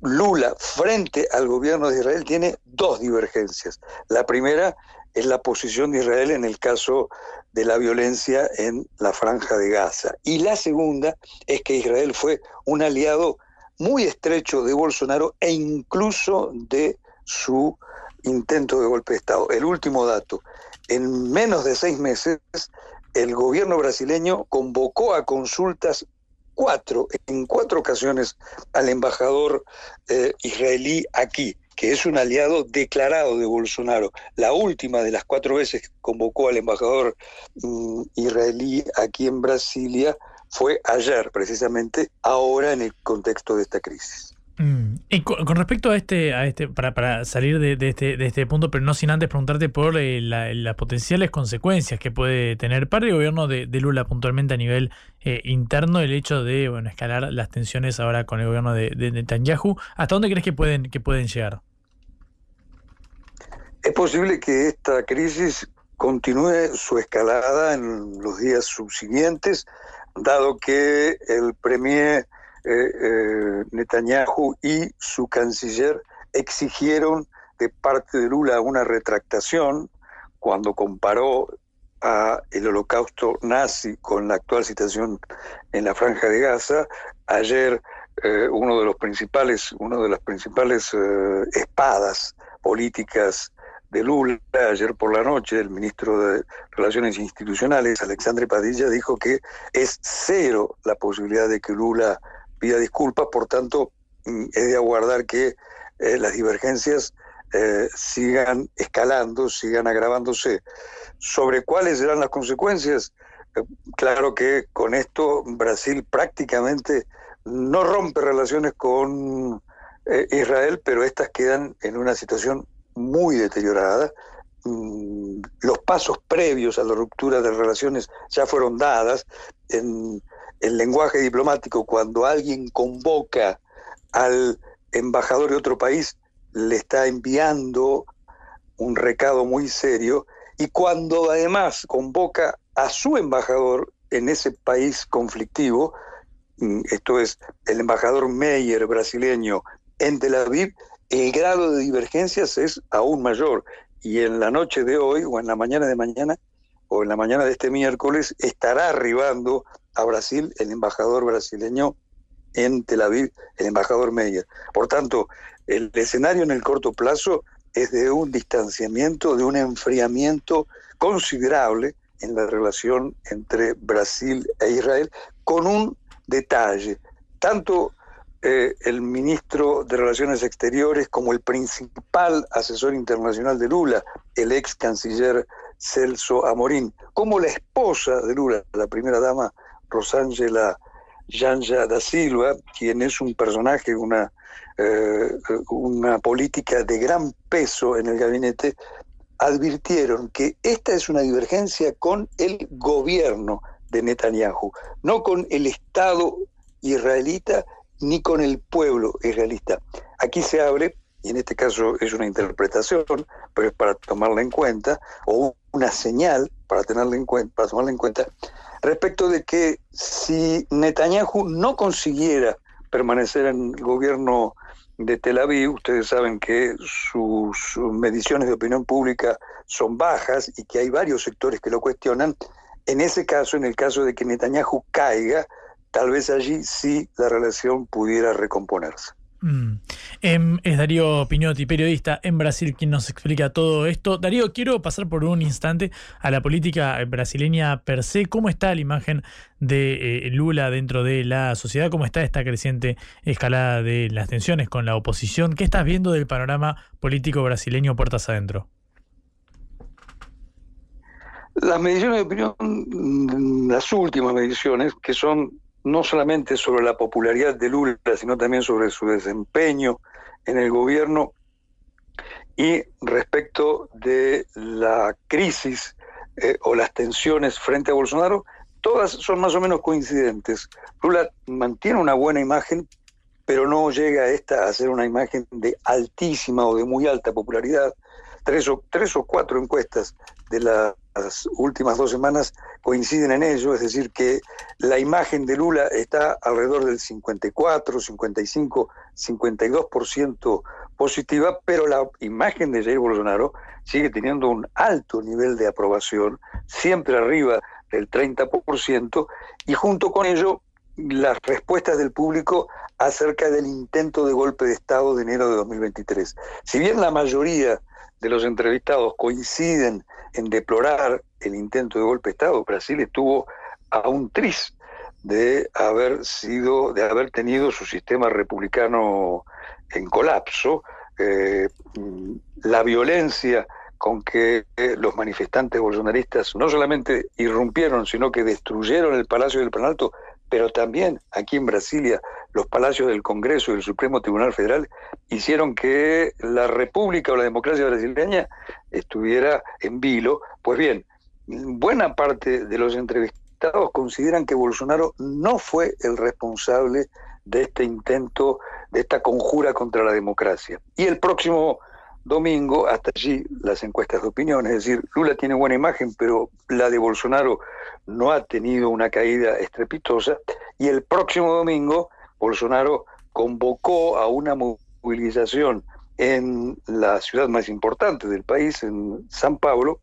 Lula frente al gobierno de Israel tiene dos divergencias. La primera es la posición de Israel en el caso de la violencia en la franja de Gaza. Y la segunda es que Israel fue un aliado muy estrecho de Bolsonaro e incluso de su intento de golpe de Estado. El último dato, en menos de seis meses, el gobierno brasileño convocó a consultas cuatro, en cuatro ocasiones al embajador eh, israelí aquí que es un aliado declarado de Bolsonaro. La última de las cuatro veces que convocó al embajador mm, israelí aquí en Brasilia fue ayer, precisamente, ahora en el contexto de esta crisis. Mm. Y con, respecto a este, a este para, para salir de, este, de este punto, pero no sin antes preguntarte por eh, las potenciales consecuencias que puede tener para el gobierno de, Lula puntualmente a nivel eh, interno el hecho de escalar las tensiones ahora con el gobierno de, Netanyahu. ¿Hasta dónde crees que pueden, que pueden llegar? Es posible que esta crisis continúe su escalada en los días subsiguientes, dado que el premier eh, eh, Netanyahu y su canciller exigieron de parte de Lula una retractación cuando comparó a el holocausto nazi con la actual situación en la franja de Gaza. Ayer eh, uno de los principales, uno de las principales espadas políticas de Lula, ayer por la noche, el ministro de Relaciones Institucionales, Alexandre Padilla, dijo que es cero la posibilidad de que Lula pida disculpas, por tanto, mm, es de aguardar que eh, las divergencias eh, sigan escalando, sigan agravándose. ¿Sobre cuáles serán las consecuencias? Eh, claro que con esto Brasil prácticamente no rompe relaciones con Israel, pero estas quedan en una situación muy deteriorada. Mm, los pasos previos a la ruptura de relaciones ya fueron dadas. En, el lenguaje diplomático, cuando alguien convoca al embajador de otro país, le está enviando un recado muy serio y cuando además convoca a su embajador en ese país conflictivo, mm, esto es el embajador Meyer brasileño en Tel Aviv, el grado de divergencias es aún mayor. Y en la noche de hoy o en la mañana de mañana o en la mañana de este miércoles estará arribando a Brasil el embajador brasileño en Tel Aviv, el embajador Meyer. Por tanto, el escenario en el corto plazo es de un distanciamiento, de un enfriamiento considerable en la relación entre Brasil e Israel, con un detalle. Tanto eh, el ministro de Relaciones Exteriores como el principal asesor internacional de Lula, el ex canciller Celso Amorín, como la esposa de Lula, la primera dama Rosángela Janja da Silva, quien es un personaje, una, eh, una política de gran peso en el gabinete, advirtieron que esta es una divergencia con el gobierno de Netanyahu, no con el Estado israelita ni con el pueblo israelita. Aquí se abre, y en este caso es una interpretación, pero es para tomarla en cuenta, o una señal para, tenerla en cuenta, para tomarla en cuenta, respecto de que si Netanyahu no consiguiera permanecer en el gobierno de Tel Aviv, ustedes saben que sus, mediciones de opinión pública son bajas y que hay varios sectores que lo cuestionan, en ese caso, en el caso de que Netanyahu caiga, tal vez allí sí la relación pudiera recomponerse. Mm. Em, es Darío Piñotti, periodista en Brasil, quien nos explica todo esto. Darío, quiero pasar por un instante a la política brasileña per se. ¿Cómo está la imagen de eh, Lula dentro de la sociedad? ¿Cómo está esta creciente escalada de las tensiones con la oposición? ¿Qué estás viendo del panorama político brasileño puertas adentro? Las mediciones de opinión, las últimas mediciones, que son no solamente sobre la popularidad de Lula, sino también sobre su desempeño en el gobierno y respecto de la crisis eh, o las tensiones frente a Bolsonaro, todas son más o menos coincidentes. Lula mantiene una buena imagen, pero no llega a esta a ser una imagen de altísima o de muy alta popularidad. Tres o, tres o cuatro encuestas de la las últimas dos semanas coinciden en ello, es decir, que la imagen de Lula está alrededor del 54, 55, 52% positiva, pero la imagen de Jair Bolsonaro sigue teniendo un alto nivel de aprobación, siempre arriba del 30%, y junto con ello las respuestas del público acerca del intento de golpe de Estado de enero de 2023. Si bien la mayoría de los entrevistados coinciden en deplorar el intento de golpe de Estado. Brasil estuvo a un tris de haber sido, de haber tenido su sistema republicano en colapso. Eh, la violencia con que eh, los manifestantes bolsonaristas no solamente irrumpieron, sino que destruyeron el Palacio del Planalto, pero también aquí en Brasilia los palacios del Congreso y el Supremo Tribunal Federal hicieron que la República o la democracia brasileña estuviera en vilo. Pues bien, buena parte de los entrevistados consideran que Bolsonaro no fue el responsable de este intento, de esta conjura contra la democracia. Y el próximo domingo, hasta allí las encuestas de opinión, es decir, Lula tiene buena imagen, pero la de Bolsonaro no ha tenido una caída estrepitosa, y el próximo domingo Bolsonaro convocó a una movilización en la ciudad más importante del país, en San Pablo,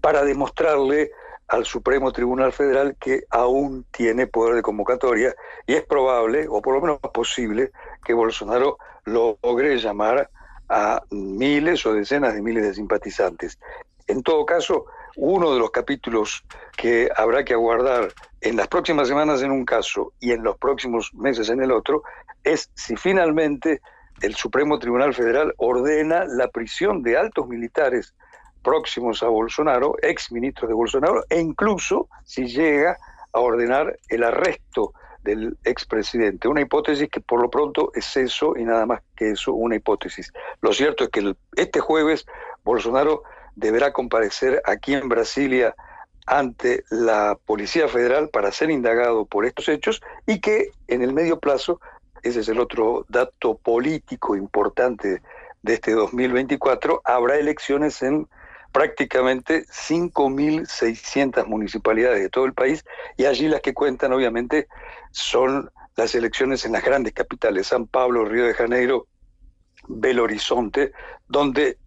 para demostrarle al Supremo Tribunal Federal que aún tiene poder de convocatoria y es probable, o por lo menos posible, que Bolsonaro logre llamar a miles o decenas de miles de simpatizantes. En todo caso, uno de los capítulos que habrá que aguardar en las próximas semanas en un caso y en los próximos meses en el otro es si finalmente el Supremo Tribunal Federal ordena la prisión de altos militares próximos a Bolsonaro, ex ministros de Bolsonaro, e incluso si llega a ordenar el arresto del expresidente. Una hipótesis que por lo pronto es eso y nada más que eso, una hipótesis. Lo cierto es que este jueves Bolsonaro deberá comparecer aquí en Brasilia ante la Policía Federal para ser indagado por estos hechos y que en el medio plazo, ese es el otro dato político importante de este 2024, habrá elecciones en prácticamente 5.600 municipalidades de todo el país y allí las que cuentan obviamente son las elecciones en las grandes capitales, San Pablo, Río de Janeiro, Belo Horizonte, donde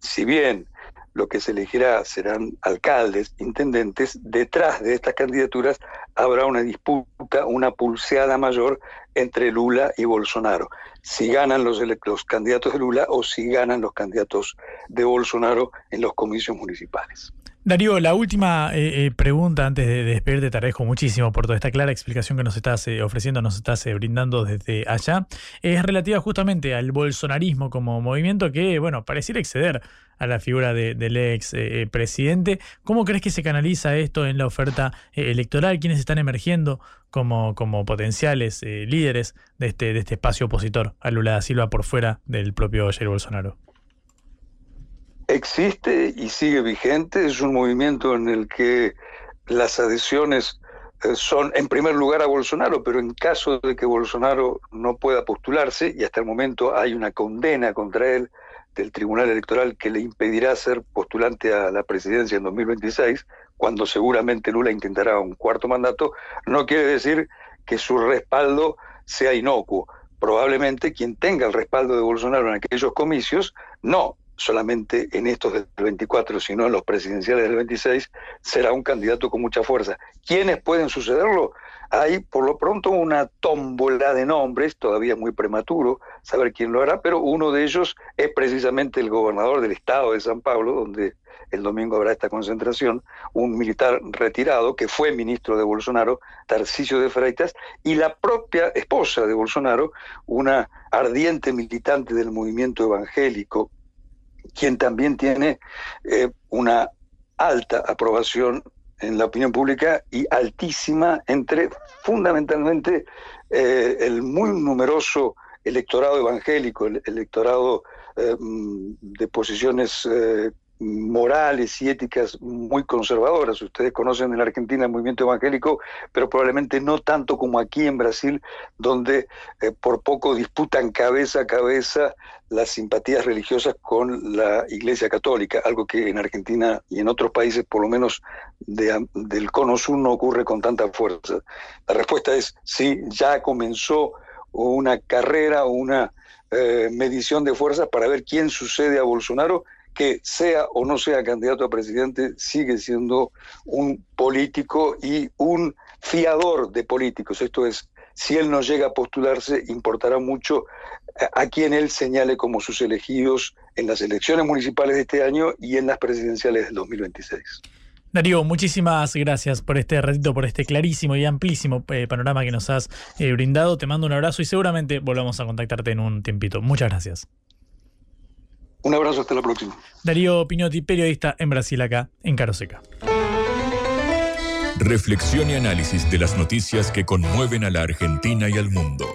si bien lo que se elegirá serán alcaldes, intendentes, detrás de estas candidaturas habrá una disputa, una pulseada mayor entre Lula y Bolsonaro. Si ganan los, los candidatos de Lula o si ganan los candidatos de Bolsonaro en los comicios municipales. Darío, la última eh, eh, pregunta antes de, despedirte, te agradezco muchísimo por toda esta clara explicación que nos estás eh, ofreciendo, nos estás brindando desde allá. Es relativa justamente al bolsonarismo como movimiento que, bueno, pareciera exceder a la figura del ex presidente. ¿Cómo crees que se canaliza esto en la oferta electoral? ¿Quiénes están emergiendo como, como potenciales líderes de este, de este espacio opositor a Lula da Silva por fuera del propio Jair Bolsonaro? Existe y sigue vigente, es un movimiento en el que las adhesiones eh, son en primer lugar a Bolsonaro, pero en caso de que Bolsonaro no pueda postularse, y hasta el momento hay una condena contra él del Tribunal Electoral que le impedirá ser postulante a la presidencia en 2026, cuando seguramente Lula intentará un cuarto mandato, no quiere decir que su respaldo sea inocuo. Probablemente quien tenga el respaldo de Bolsonaro en aquellos comicios no solamente en estos del 24, sino en los presidenciales del 26, será un candidato con mucha fuerza. ¿Quiénes pueden sucederlo? Hay por lo pronto una tómbola de nombres, todavía muy prematuro saber quién lo hará, pero uno de ellos es precisamente el gobernador del estado de San Pablo, donde el domingo habrá esta concentración, un militar retirado que fue ministro de Bolsonaro, Tarcisio de Freitas, y la propia esposa de Bolsonaro, una ardiente militante del movimiento evangélico quien también tiene eh, una alta aprobación en la opinión pública y altísima entre fundamentalmente eh, el muy numeroso electorado evangélico, el electorado eh, mm, de posiciones morales y éticas muy conservadoras. Ustedes conocen en Argentina el movimiento evangélico, pero probablemente no tanto como aquí en Brasil, donde eh, por poco disputan cabeza a cabeza las simpatías religiosas con la Iglesia Católica, algo que en Argentina y en otros países, por lo menos del Cono Sur, no ocurre con tanta fuerza. La respuesta es sí, ya comenzó una carrera, una eh, medición de fuerzas para ver quién sucede a Bolsonaro que sea o no sea candidato a presidente, sigue siendo un político y un fiador de políticos. Esto es, si él no llega a postularse, importará mucho a, quien él señale como sus elegidos en las elecciones municipales de este año y en las presidenciales del 2026. Darío, muchísimas gracias por este ratito, por este clarísimo y amplísimo eh, panorama que nos has eh, brindado. Te mando un abrazo y seguramente volvamos a contactarte en un tiempito. Muchas gracias. Un abrazo, hasta la próxima. Darío Pinotti, periodista en Brasil, acá en Caroseca. Reflexión y análisis de las noticias que conmueven a la Argentina y al mundo.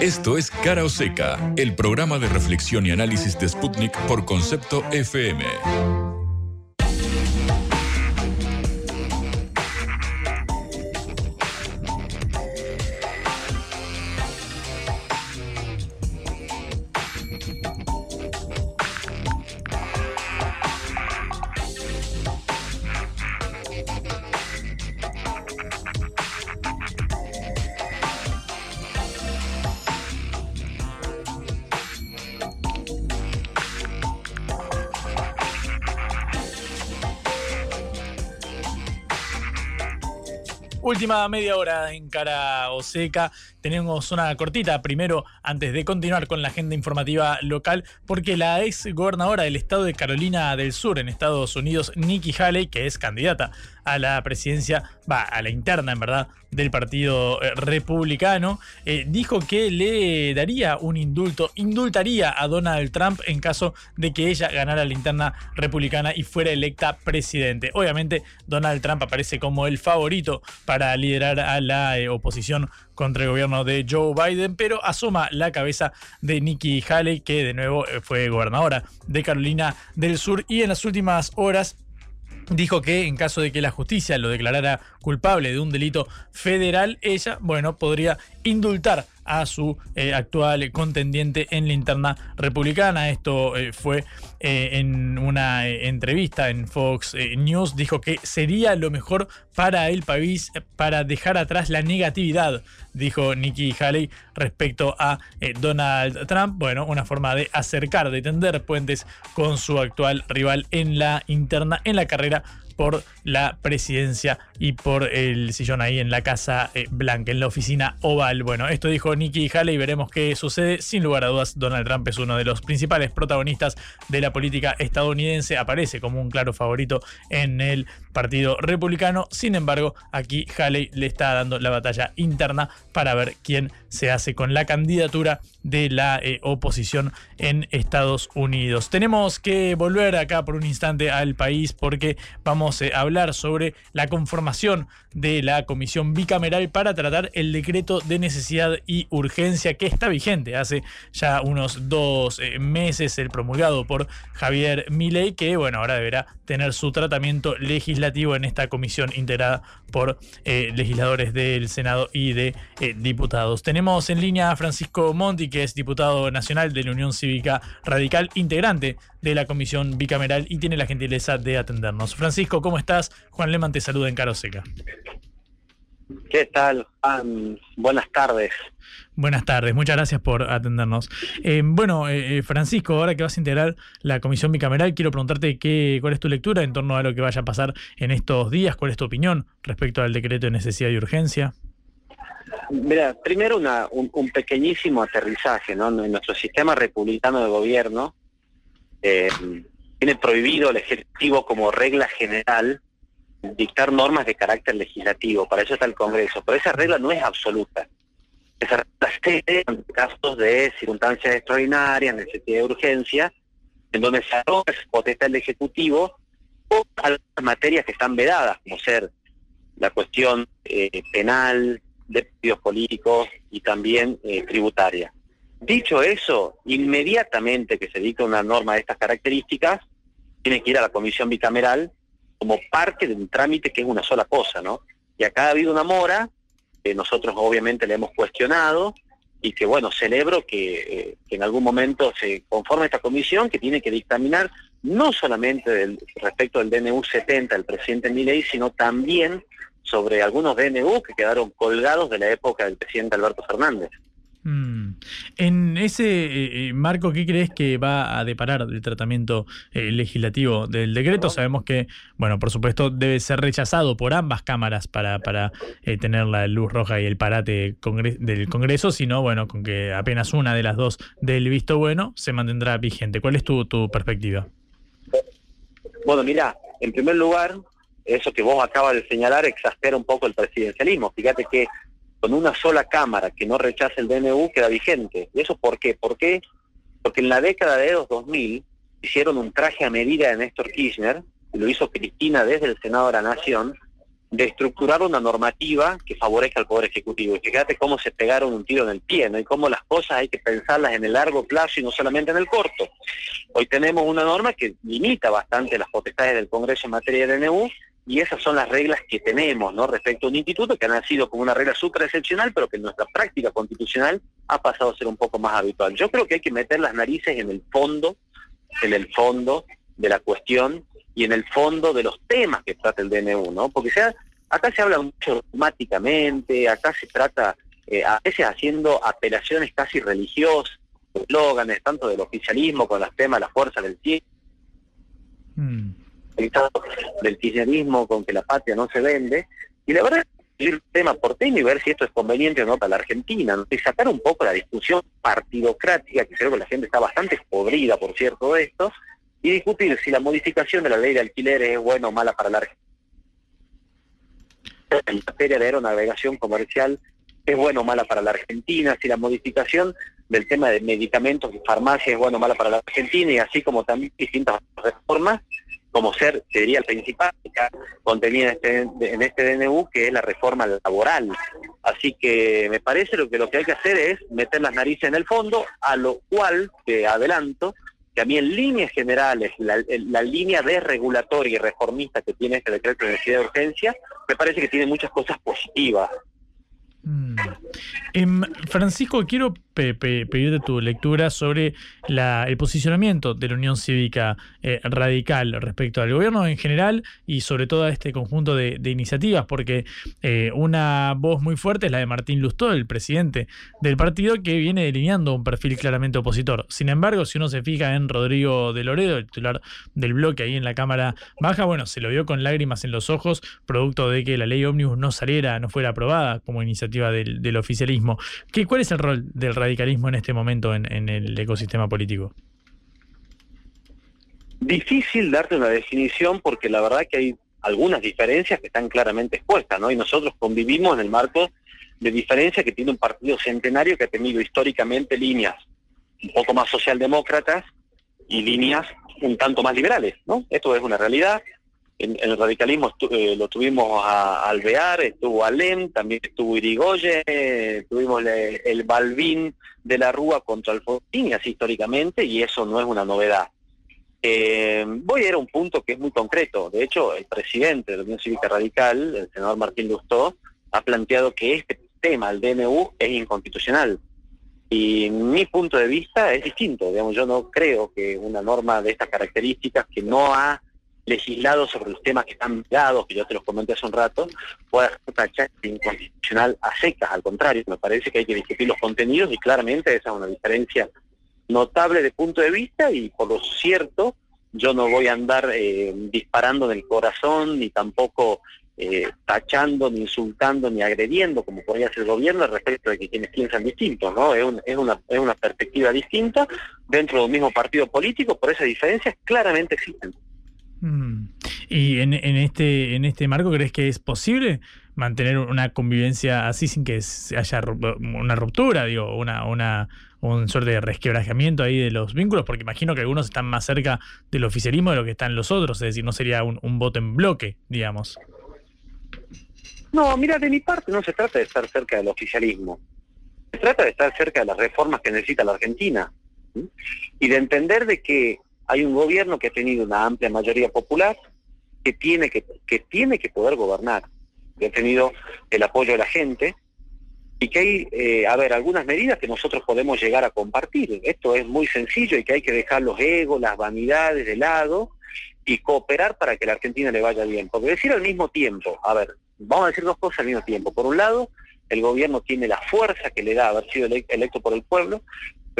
Esto es Cara o Seca, el programa de reflexión y análisis de Sputnik por concepto FM. media hora en Cara Oseca. Tenemos una cortita primero antes de continuar con la agenda informativa local, porque la ex gobernadora del estado de Carolina del Sur en Estados Unidos, Nikki Haley, que es candidata a la presidencia, va, a la interna en verdad, del Partido eh, Republicano, eh, dijo que le daría un indulto, indultaría a Donald Trump en caso de que ella ganara la interna republicana y fuera electa presidente. Obviamente, Donald Trump aparece como el favorito para liderar a la eh, oposición contra el gobierno de Joe Biden, pero asoma la cabeza de Nikki Haley, que de nuevo fue gobernadora de Carolina del Sur y en las últimas horas dijo que en caso de que la justicia lo declarara culpable de un delito federal, ella, bueno, podría indultar a su eh, actual contendiente en la interna republicana. Esto eh, fue eh, en una entrevista en Fox News. Dijo que sería lo mejor para el país para dejar atrás la negatividad, dijo Nikki Haley respecto a Donald Trump. Bueno, una forma de acercar, de tender puentes con su actual rival en la interna, en la carrera por la presidencia y por el sillón ahí en la Casa eh, Blanca, en la oficina oval. Bueno, esto dijo Nikki Haley veremos qué sucede. Sin lugar a dudas, Donald Trump es uno de los principales protagonistas de la política estadounidense. Aparece como un claro favorito en el Partido Republicano. Sin embargo, aquí Haley le está dando la batalla interna para ver quién se hace con la candidatura de la eh, oposición en Estados Unidos. Tenemos que volver acá por un instante al país porque vamos eh, a hablar sobre la conformación de la comisión bicameral para tratar el decreto de necesidad y urgencia que está vigente hace ya unos dos eh, meses, el promulgado por Javier Milei, que bueno, ahora deberá tener su tratamiento legislativo en esta comisión integrada por legisladores del Senado y de diputados. Tenemos en línea a Francisco Monti, que es diputado nacional de la Unión Cívica Radical, integrante de la comisión bicameral y tiene la gentileza de atendernos. Francisco, ¿cómo estás? Juan Leman te saluda en Caro Seca. ¿Qué tal, Buenas tardes. Buenas tardes, muchas gracias por atendernos. Eh, bueno, eh, eh, Francisco, ahora que vas a integrar la comisión bicameral, quiero preguntarte qué, cuál es tu lectura en torno a lo que vaya a pasar en estos días, cuál es tu opinión respecto al decreto de necesidad y urgencia. Mira, primero una, un, pequeñísimo aterrizaje, ¿no? En nuestro sistema republicano de gobierno eh, tiene prohibido el Ejecutivo como regla general dictar normas de carácter legislativo, para eso está el Congreso, pero esa regla no es absoluta. Esa regla en casos de circunstancias extraordinarias, necesidad de urgencia, en donde se arroga potestad del Ejecutivo o algunas materias que están vedadas, como ser la cuestión eh, penal, de partidos políticos y también eh, tributaria. Dicho eso, inmediatamente que se dicta una norma de estas características, tiene que ir a la comisión bicameral como parte de un trámite que es una sola cosa, ¿no? Y acá ha habido una mora, que nosotros obviamente le hemos cuestionado, y que bueno, celebro que, eh, que en algún momento se conforme esta comisión que tiene que dictaminar no solamente respecto del DNU 70 del presidente Milei, sino también sobre algunos DNU que quedaron colgados de la época del presidente Alberto Fernández. Mm. En ese eh, eh, marco, ¿qué crees que va a deparar el tratamiento eh, legislativo del decreto? Sabemos que, bueno, por supuesto, debe ser rechazado por ambas cámaras para, para tener la luz roja y el parate del Congreso, sino, bueno, con que apenas una de las dos del visto bueno se mantendrá vigente. ¿Cuál es tu, tu perspectiva? Bueno, mira, en primer lugar, eso que vos acabas de señalar exaspera un poco el presidencialismo. Fíjate que con una sola Cámara que no rechace el DNU queda vigente. ¿Y eso por qué? ¿Por qué? Porque en la década de los 2000 hicieron un traje a medida de Néstor Kirchner, y lo hizo Cristina desde el Senado de la Nación, de estructurar una normativa que favorezca al Poder Ejecutivo. Y fíjate cómo se pegaron un tiro en el pie, ¿no? Y cómo las cosas hay que pensarlas en el largo plazo y no solamente en el corto. Hoy tenemos una norma que limita bastante las potestades del Congreso en materia de DNU y esas son las reglas que tenemos ¿no? respecto a un instituto que han nacido como una regla súper excepcional, pero que en nuestra práctica constitucional ha pasado a ser un poco más habitual. Yo creo que hay que meter las narices en el fondo, en el fondo de la cuestión y en el fondo de los temas que trata el DNU, ¿no? Porque sea, acá se habla mucho automáticamente, acá se trata eh, a veces haciendo apelaciones casi religiosas, eslóganes, tanto del oficialismo con las temas de la fuerza del cielo. Mm del kirchnerismo con que la patria no se vende, y la verdad es el tema porteño y ver si esto es conveniente o no para la Argentina, y sacar un poco la discusión partidocrática, que creo que la gente está bastante podrida, por cierto, de esto, y discutir si la modificación de la ley de alquileres es buena o mala para la Argentina. en materia de aeronavegación comercial es bueno o mala para la Argentina, si la modificación del tema de medicamentos y farmacia es bueno o mala para la Argentina y así como también distintas reformas, como ser, sería el principal contenida en este, en este DNU, que es la reforma laboral. Así que me parece lo que lo que hay que hacer es meter las narices en el fondo, a lo cual, te adelanto, que a mí en líneas generales, la, la línea desregulatoria y reformista que tiene este decreto de necesidad de urgencia, me parece que tiene muchas cosas positivas. Mm. Em, Francisco, quiero pedirte tu lectura sobre el posicionamiento de la Unión Cívica eh, Radical respecto al gobierno en general y sobre todo a este conjunto de, iniciativas, porque eh, una voz muy fuerte es la de Martín Lustó, el presidente del partido, que viene delineando un perfil claramente opositor. Sin embargo, si uno se fija en Rodrigo de Loredo, el titular del bloque ahí en la Cámara Baja, bueno, se lo vio con lágrimas en los ojos, producto de que la ley ómnibus no saliera, no fuera aprobada como iniciativa del, oficialismo. ¿Qué, ¿Cuál es el rol del radicalismo en este momento en, el ecosistema político? Difícil darte una definición porque la verdad que hay algunas diferencias que están claramente expuestas, ¿no? Y nosotros convivimos en el marco de diferencias que tiene un partido centenario que ha tenido históricamente líneas un poco más socialdemócratas y líneas un tanto más liberales, ¿no? Esto es una realidad en, el radicalismo eh, lo tuvimos a, Alvear, estuvo Alem, también estuvo Irigoyen, tuvimos el Balbín de la Rúa contra Alfonsín, así históricamente, y eso no es una novedad. Eh, voy a ir a un punto que es muy concreto. De hecho, el presidente de la Unión Cívica Radical, el senador Martín Lustó, ha planteado que este tema, el DNU, es inconstitucional. Y mi punto de vista es distinto. Digamos, yo no creo que una norma de estas características que no ha legislado sobre los temas que están dados, que yo te los comenté hace un rato, pueda ser inconstitucional a secas, al contrario, me parece que hay que discutir los contenidos y claramente esa es una diferencia notable de punto de vista y por lo cierto yo no voy a andar eh, disparando en el corazón ni tampoco eh, tachando, ni insultando, ni agrediendo, como podría hacer el gobierno, respecto de que quienes piensan distintos, ¿no? Es, una, es una perspectiva distinta dentro de un mismo partido político, por esas diferencias claramente existen. Mm. ¿Y en, este, en este marco crees que es posible mantener una convivencia así sin que haya una ruptura, digo, una, una un suerte de resquebrajamiento ahí de los vínculos? Porque imagino que algunos están más cerca del oficialismo de lo que están los otros, es decir, no sería un, voto en bloque, digamos. No, mira, de mi parte no se trata de estar cerca del oficialismo, se trata de estar cerca de las reformas que necesita la Argentina y de entender de que hay un gobierno que ha tenido una amplia mayoría popular, que tiene que, que tiene que poder gobernar, que ha tenido el apoyo de la gente, y que hay, eh, a ver, algunas medidas que nosotros podemos llegar a compartir. Esto es muy sencillo y que hay que dejar los egos, las vanidades de lado y cooperar para que la Argentina le vaya bien. Porque decir al mismo tiempo, a ver, vamos a decir dos cosas al mismo tiempo. Por un lado, el gobierno tiene la fuerza que le da haber sido electo por el pueblo,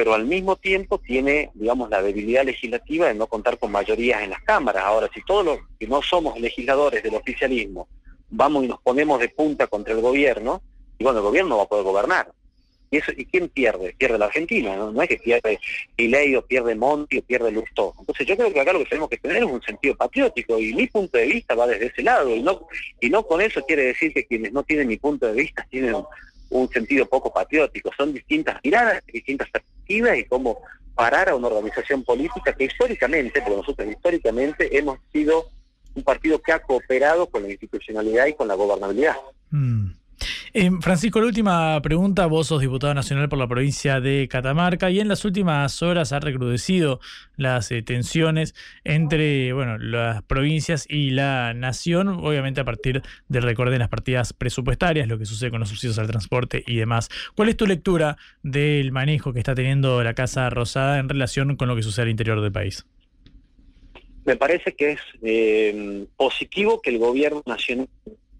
pero al mismo tiempo tiene, digamos, la debilidad legislativa de no contar con mayorías en las cámaras. Ahora, si todos los que no somos legisladores del oficialismo vamos y nos ponemos de punta contra el gobierno, y bueno, el gobierno va a poder gobernar. ¿Y, eso, ¿y quién pierde? Pierde la Argentina, ¿no? es que pierde Milei o pierde Monti o pierde Lustó. Entonces yo creo que acá lo que tenemos que tener es un sentido patriótico y mi punto de vista va desde ese lado y no, y no con eso quiere decir que quienes no tienen mi punto de vista tienen un sentido poco patriótico. Son distintas miradas, distintas perspectivas y cómo parar a una organización política que históricamente, porque nosotros históricamente hemos sido un partido que ha cooperado con la institucionalidad y con la gobernabilidad. Mm. Eh, Francisco, la última pregunta. Vos sos diputado nacional por la provincia de Catamarca y en las últimas horas ha recrudecido las eh, tensiones entre bueno, las provincias y la nación, obviamente a partir del recorte de las partidas presupuestarias, lo que sucede con los subsidios al transporte y demás. ¿Cuál es tu lectura del manejo que está teniendo la Casa Rosada en relación con lo que sucede al interior del país? Me parece que es eh, positivo que el gobierno nacional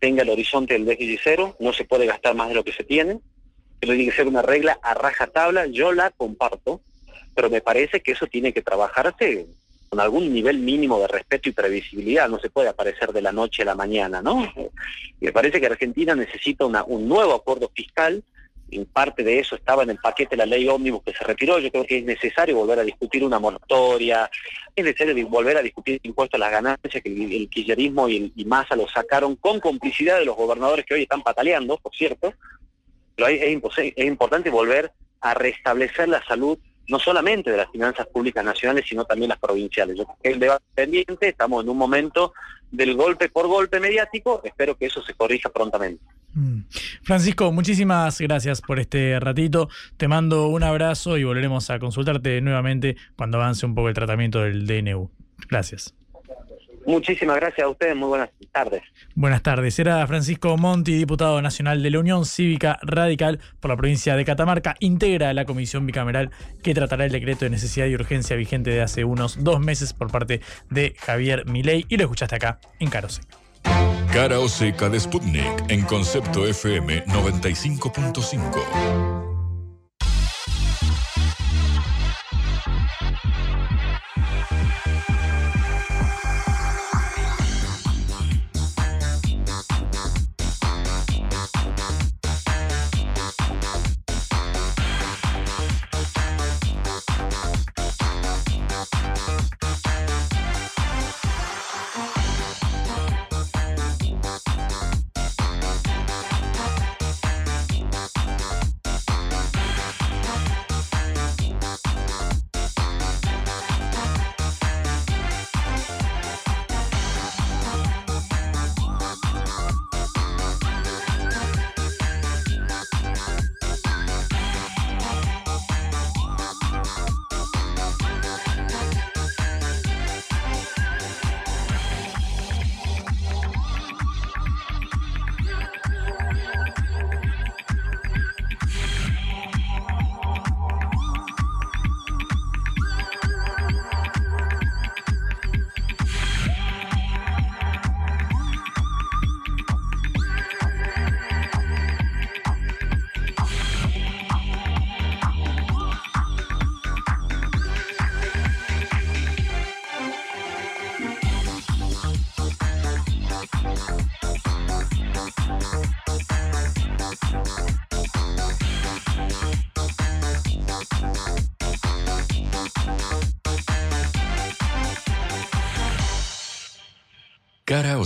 tenga el horizonte del déficit cero, no se puede gastar más de lo que se tiene, pero tiene que ser una regla a raja tabla, yo la comparto, pero me parece que eso tiene que trabajarse con algún nivel mínimo de respeto y previsibilidad, no se puede aparecer de la noche a la mañana, ¿no? me parece que Argentina necesita una, un nuevo acuerdo fiscal en parte de eso estaba en el paquete de la ley ómnibus que se retiró, yo creo que es necesario volver a discutir una moratoria, es necesario volver a discutir el impuesto a las ganancias que el, el kirchnerismo y, el, y lo sacaron con complicidad de los gobernadores que hoy están pataleando, por cierto, pero es, es importante volver a restablecer la salud no solamente de las finanzas públicas nacionales, sino también las provinciales. Yo creo que el debate pendiente, estamos en un momento del golpe por golpe mediático, espero que eso se corrija prontamente. Mm. Francisco, muchísimas gracias por este ratito. Te mando un abrazo y volveremos a consultarte nuevamente cuando avance un poco el tratamiento del DNU. Gracias. Muchísimas gracias a ustedes, muy buenas tardes. Buenas tardes. Era Francisco Monti, diputado nacional de la Unión Cívica Radical por la provincia de Catamarca. Integra la comisión bicameral que tratará el decreto de necesidad y urgencia vigente de hace unos dos meses por parte de Javier Milei. Y lo escuchaste acá en Caro Seca. Cara o seca de Sputnik en concepto FM 95.5.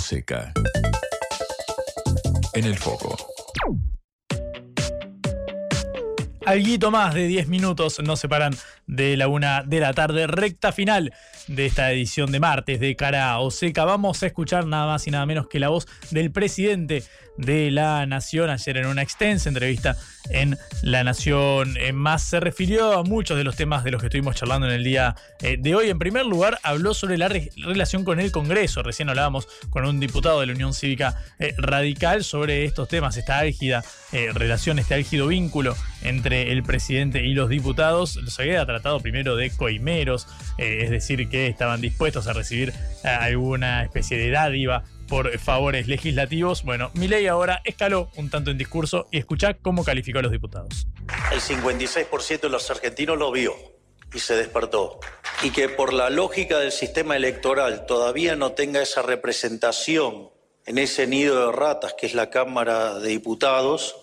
Seca. En el foco. Alguito más de 10 minutos nos separan de la una de la tarde, recta final de esta edición de martes de Cara o Seca. Vamos a escuchar nada más y nada menos que la voz del presidente de la Nación ayer en una extensa entrevista en La Nación eh, Más. Se refirió a muchos de los temas de los que estuvimos charlando en el día eh, de hoy. En primer lugar, habló sobre la relación con el Congreso. Recién hablábamos con un diputado de la Unión Cívica eh, Radical sobre estos temas, esta álgida relación, este álgido vínculo entre el presidente y los diputados. Los había tratado primero de coimeros, es decir, que estaban dispuestos a recibir alguna especie de dádiva por favores legislativos. Bueno, mi ley ahora escaló un tanto en discurso y escucha cómo calificó a los diputados. El 56% de los argentinos lo vio y se despertó. Y que por la lógica del sistema electoral todavía no tenga esa representación en ese nido de ratas que es la Cámara de Diputados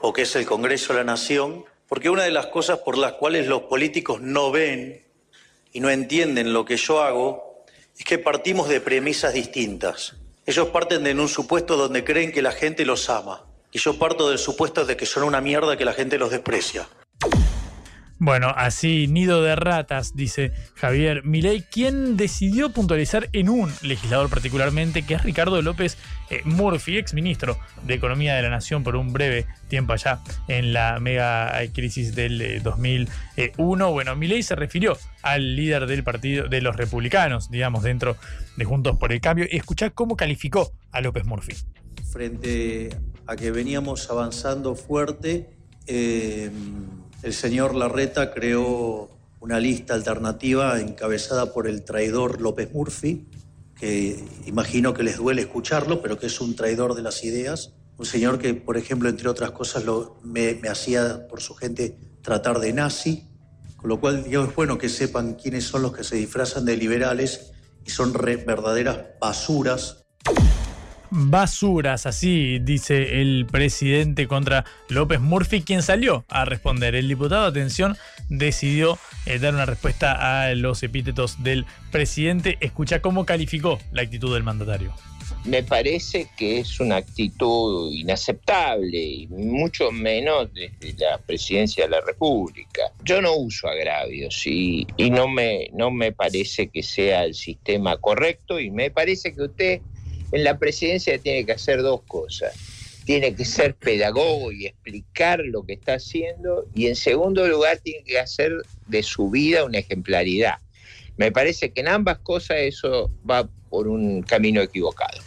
o que es el Congreso de la Nación, porque una de las cosas por las cuales los políticos no ven y no entienden lo que yo hago es que partimos de premisas distintas. Ellos parten de un supuesto donde creen que la gente los ama. Y yo parto del supuesto de que son una mierda que la gente los desprecia. Bueno, así, nido de ratas, dice Javier Milei, quien decidió puntualizar en un legislador particularmente, que es Ricardo López eh, Murphy, ex ministro de Economía de la Nación por un breve tiempo allá en la mega crisis del 2001. Eh, bueno, Milei se refirió al líder del partido de los republicanos, digamos, dentro de Juntos por el Cambio, escuchá cómo calificó a López Murphy. Frente a que veníamos avanzando fuerte, eh, el señor Larreta creó una lista alternativa encabezada por el traidor López Murphy, que imagino que les duele escucharlo, pero que es un traidor de las ideas. Un señor que, por ejemplo, entre otras cosas, me, hacía por su gente tratar de nazi, con lo cual digo, es bueno que sepan quiénes son los que se disfrazan de liberales y son verdaderas basuras basuras, así dice el presidente contra López Murphy, quien salió a responder. El diputado, atención, decidió eh, dar una respuesta a los epítetos del presidente. Escucha cómo calificó la actitud del mandatario. Me parece que es una actitud inaceptable y mucho menos desde la presidencia de la República. Yo no uso agravios y, y no, me, no me parece que sea el sistema correcto y me parece que usted en la presidencia tiene que hacer dos cosas. Tiene que ser pedagogo y explicar lo que está haciendo y en segundo lugar tiene que hacer de su vida una ejemplaridad. Me parece que en ambas cosas eso va por un camino equivocado.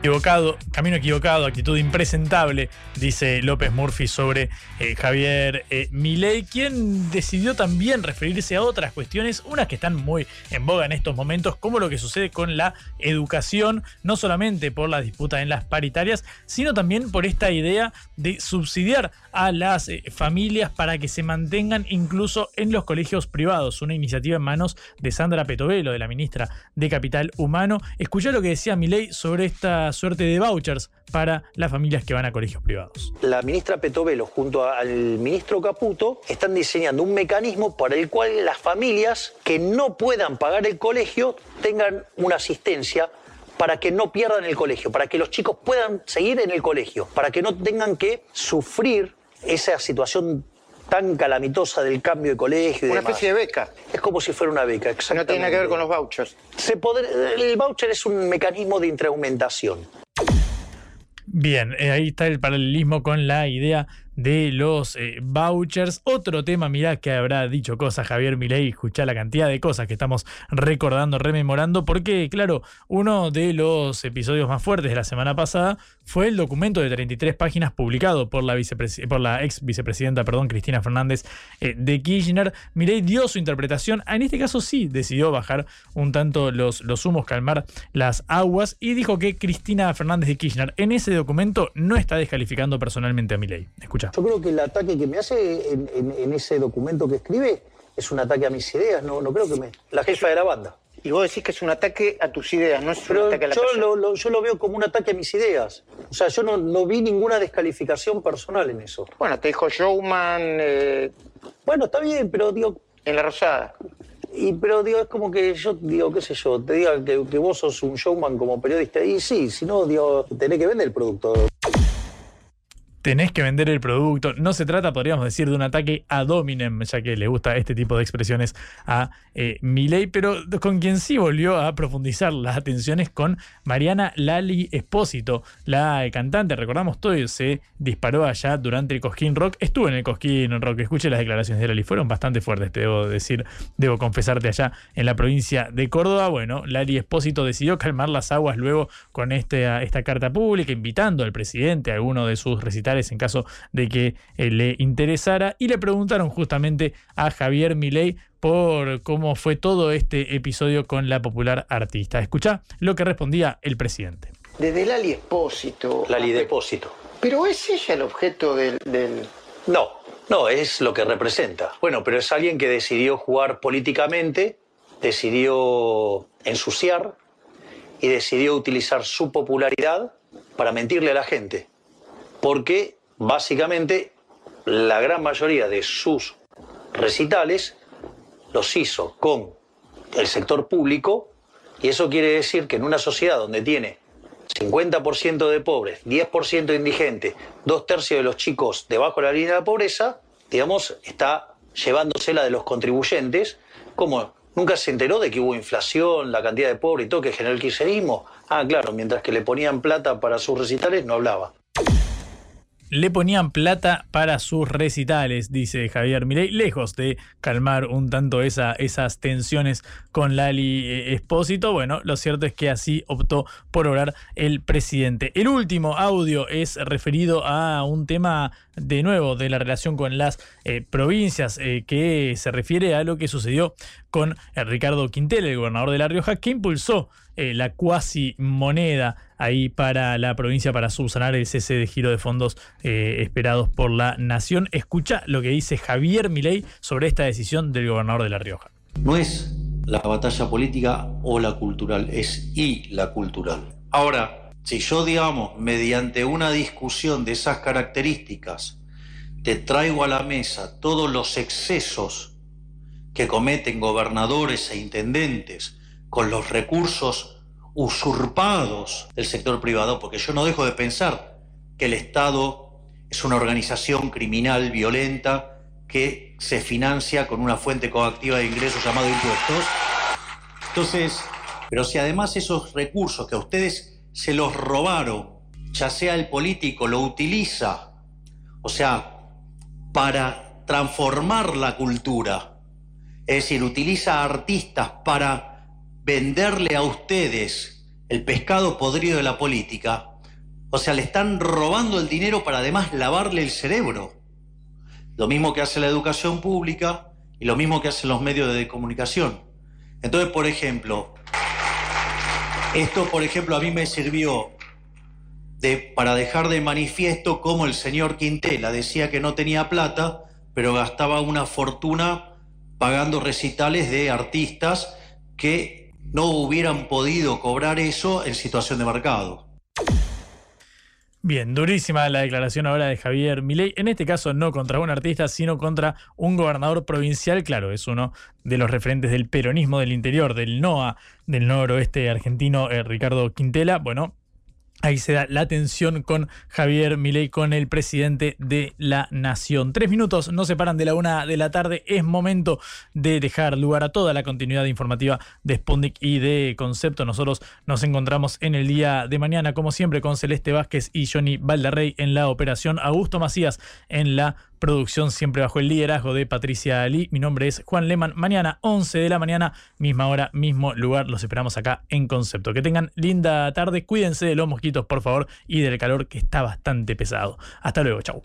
Equivocado, camino equivocado, actitud impresentable, dice López Murphy sobre eh, Javier eh, Milei, quien decidió también referirse a otras cuestiones, unas que están muy en boga en estos momentos, como lo que sucede con la educación, no solamente por la disputa en las paritarias, sino también por esta idea de subsidiar a las eh, familias para que se mantengan incluso en los colegios privados. Una iniciativa en manos de Sandra Petovelo, de la ministra de Capital Humano. Escuchá lo que decía Milei sobre esta suerte de vouchers para las familias que van a colegios privados. La ministra Petovelo junto al ministro Caputo están diseñando un mecanismo para el cual las familias que no puedan pagar el colegio tengan una asistencia para que no pierdan el colegio, para que los chicos puedan seguir en el colegio, para que no tengan que sufrir esa situación tan calamitosa del cambio de colegio. Y Una demás. especie de beca. Es como si fuera una beca, exactamente. No tiene nada que ver con los vouchers. Se el voucher es un mecanismo de intraumentación. Bien, eh, ahí está el paralelismo con la idea de los eh, vouchers. Otro tema, mirá que habrá dicho cosas Javier Milei, escuchá la cantidad de cosas que estamos recordando, rememorando, porque claro, uno de los episodios más fuertes de la semana pasada fue el documento de 33 páginas publicado por la, por la ex vicepresidenta, perdón, Cristina Fernández eh, de Kirchner. Milei dio su interpretación, en este caso sí decidió bajar un tanto los, los humos, calmar las aguas y dijo que Cristina Fernández de Kirchner en ese documento no está descalificando personalmente a Milei. Escucha. Yo creo que el ataque que me hace en, en- en ese documento que escribe es un ataque a mis ideas, no, no creo que me... La jefa de la banda. Y vos decís que es un ataque a tus ideas, no es Pero un ataque a la yo persona. lo, lo- yo lo veo como un ataque a mis ideas. O sea, yo no, no vi ninguna descalificación personal en eso. Bueno, te dijo Showman. eh, Bueno, está bien, pero digo. En la Rosada. Y, pero digo, es como que yo, digo, qué sé yo, te diga que, que vos sos un showman como periodista. Y sí, si no, digo, tenés que vender el producto. Tenés que vender el producto. No se trata, podríamos decir, de un ataque a dominem, ya que le gusta este tipo de expresiones a eh, Milei, pero con quien sí volvió a profundizar las atenciones con Mariana Lali Espósito, la cantante, recordamos todo, se disparó allá durante el Cosquín Rock, estuvo en el Cosquín Rock, escuché las declaraciones de Lali, fueron bastante fuertes, te debo decir, debo confesarte allá en la provincia de Córdoba. Bueno, Lali Espósito decidió calmar las aguas luego con este, esta carta pública, invitando al presidente a alguno de sus en caso de que eh, le interesara, y le preguntaron justamente a Javier Milei por cómo fue todo este episodio con la popular artista. Escucha lo que respondía el presidente. Desde Lali Espósito. Lali Depósito. Pero es ella el objeto del, del- No, no, es lo que representa. Bueno, pero es alguien que decidió jugar políticamente, decidió ensuciar y decidió utilizar su popularidad para mentirle a la gente. Porque básicamente la gran mayoría de sus recitales los hizo con el sector público y eso quiere decir que en una sociedad donde tiene 50% de pobres, 10% de indigentes, dos tercios de los chicos debajo de la línea de la pobreza, digamos, está llevándosela de los contribuyentes, como nunca se enteró de que hubo inflación, la cantidad de pobres y todo que generó el kirchnerismo. Ah, claro, mientras que le ponían plata para sus recitales no hablaba. Le ponían plata para sus recitales, dice Javier Milei, lejos de calmar un tanto esa, esas tensiones con Lali eh, Espósito. Bueno, lo cierto es que así optó por orar el presidente. El último audio es referido a un tema de nuevo de la relación con las eh, provincias, eh, que se refiere a lo que sucedió con Ricardo Quintel, el gobernador de La Rioja, que impulsó eh, la cuasi moneda ahí para la provincia para subsanar el cese de giro de fondos eh, esperados por la nación. Escucha lo que dice Javier Milei sobre esta decisión del gobernador de La Rioja. No es la batalla política o la cultural, es y la cultural. Ahora, si yo, digamos, mediante una discusión de esas características, te traigo a la mesa todos los excesos que cometen gobernadores e intendentes con los recursos usurpados del sector privado, porque yo no dejo de pensar que el Estado es una organización criminal, violenta, que se financia con una fuente coactiva de ingresos llamado impuestos. Entonces, pero si además esos recursos que a ustedes se los robaron, ya sea el político lo utiliza, o sea, para transformar la cultura, es decir, utiliza artistas para venderle a ustedes el pescado podrido de la política, o sea, le están robando el dinero para además lavarle el cerebro. Lo mismo que hace la educación pública y lo mismo que hacen los medios de comunicación. Entonces, por ejemplo, esto, por ejemplo, a mí me sirvió de, para dejar de manifiesto cómo el señor Quintela decía que no tenía plata, pero gastaba una fortuna pagando recitales de artistas que no hubieran podido cobrar eso en situación de mercado. Bien, durísima la declaración ahora de Javier Milei. En este caso no contra un artista, sino contra un gobernador provincial. Claro, es uno de los referentes del peronismo del interior, del NOA, del noroeste argentino, eh, Ricardo Quintela. Bueno, Ahí se da la tensión con Javier Milei, con el presidente de la nación. Tres minutos nos separan de la una de la tarde. Es momento de dejar lugar a toda la continuidad informativa de Sputnik y de Concepto. Nosotros nos encontramos en el día de mañana, como siempre, con Celeste Vázquez y Johnny Valderrey en la operación, Augusto Macías en la producción, siempre bajo el liderazgo de Patricia Ali. Mi nombre es Juan Leman. Mañana, 11 de la mañana, misma hora, mismo lugar. Los esperamos acá en Concepto. Que tengan linda tarde. Cuídense de los mosquitos, por favor, y del calor que está bastante pesado. Hasta luego. Chau.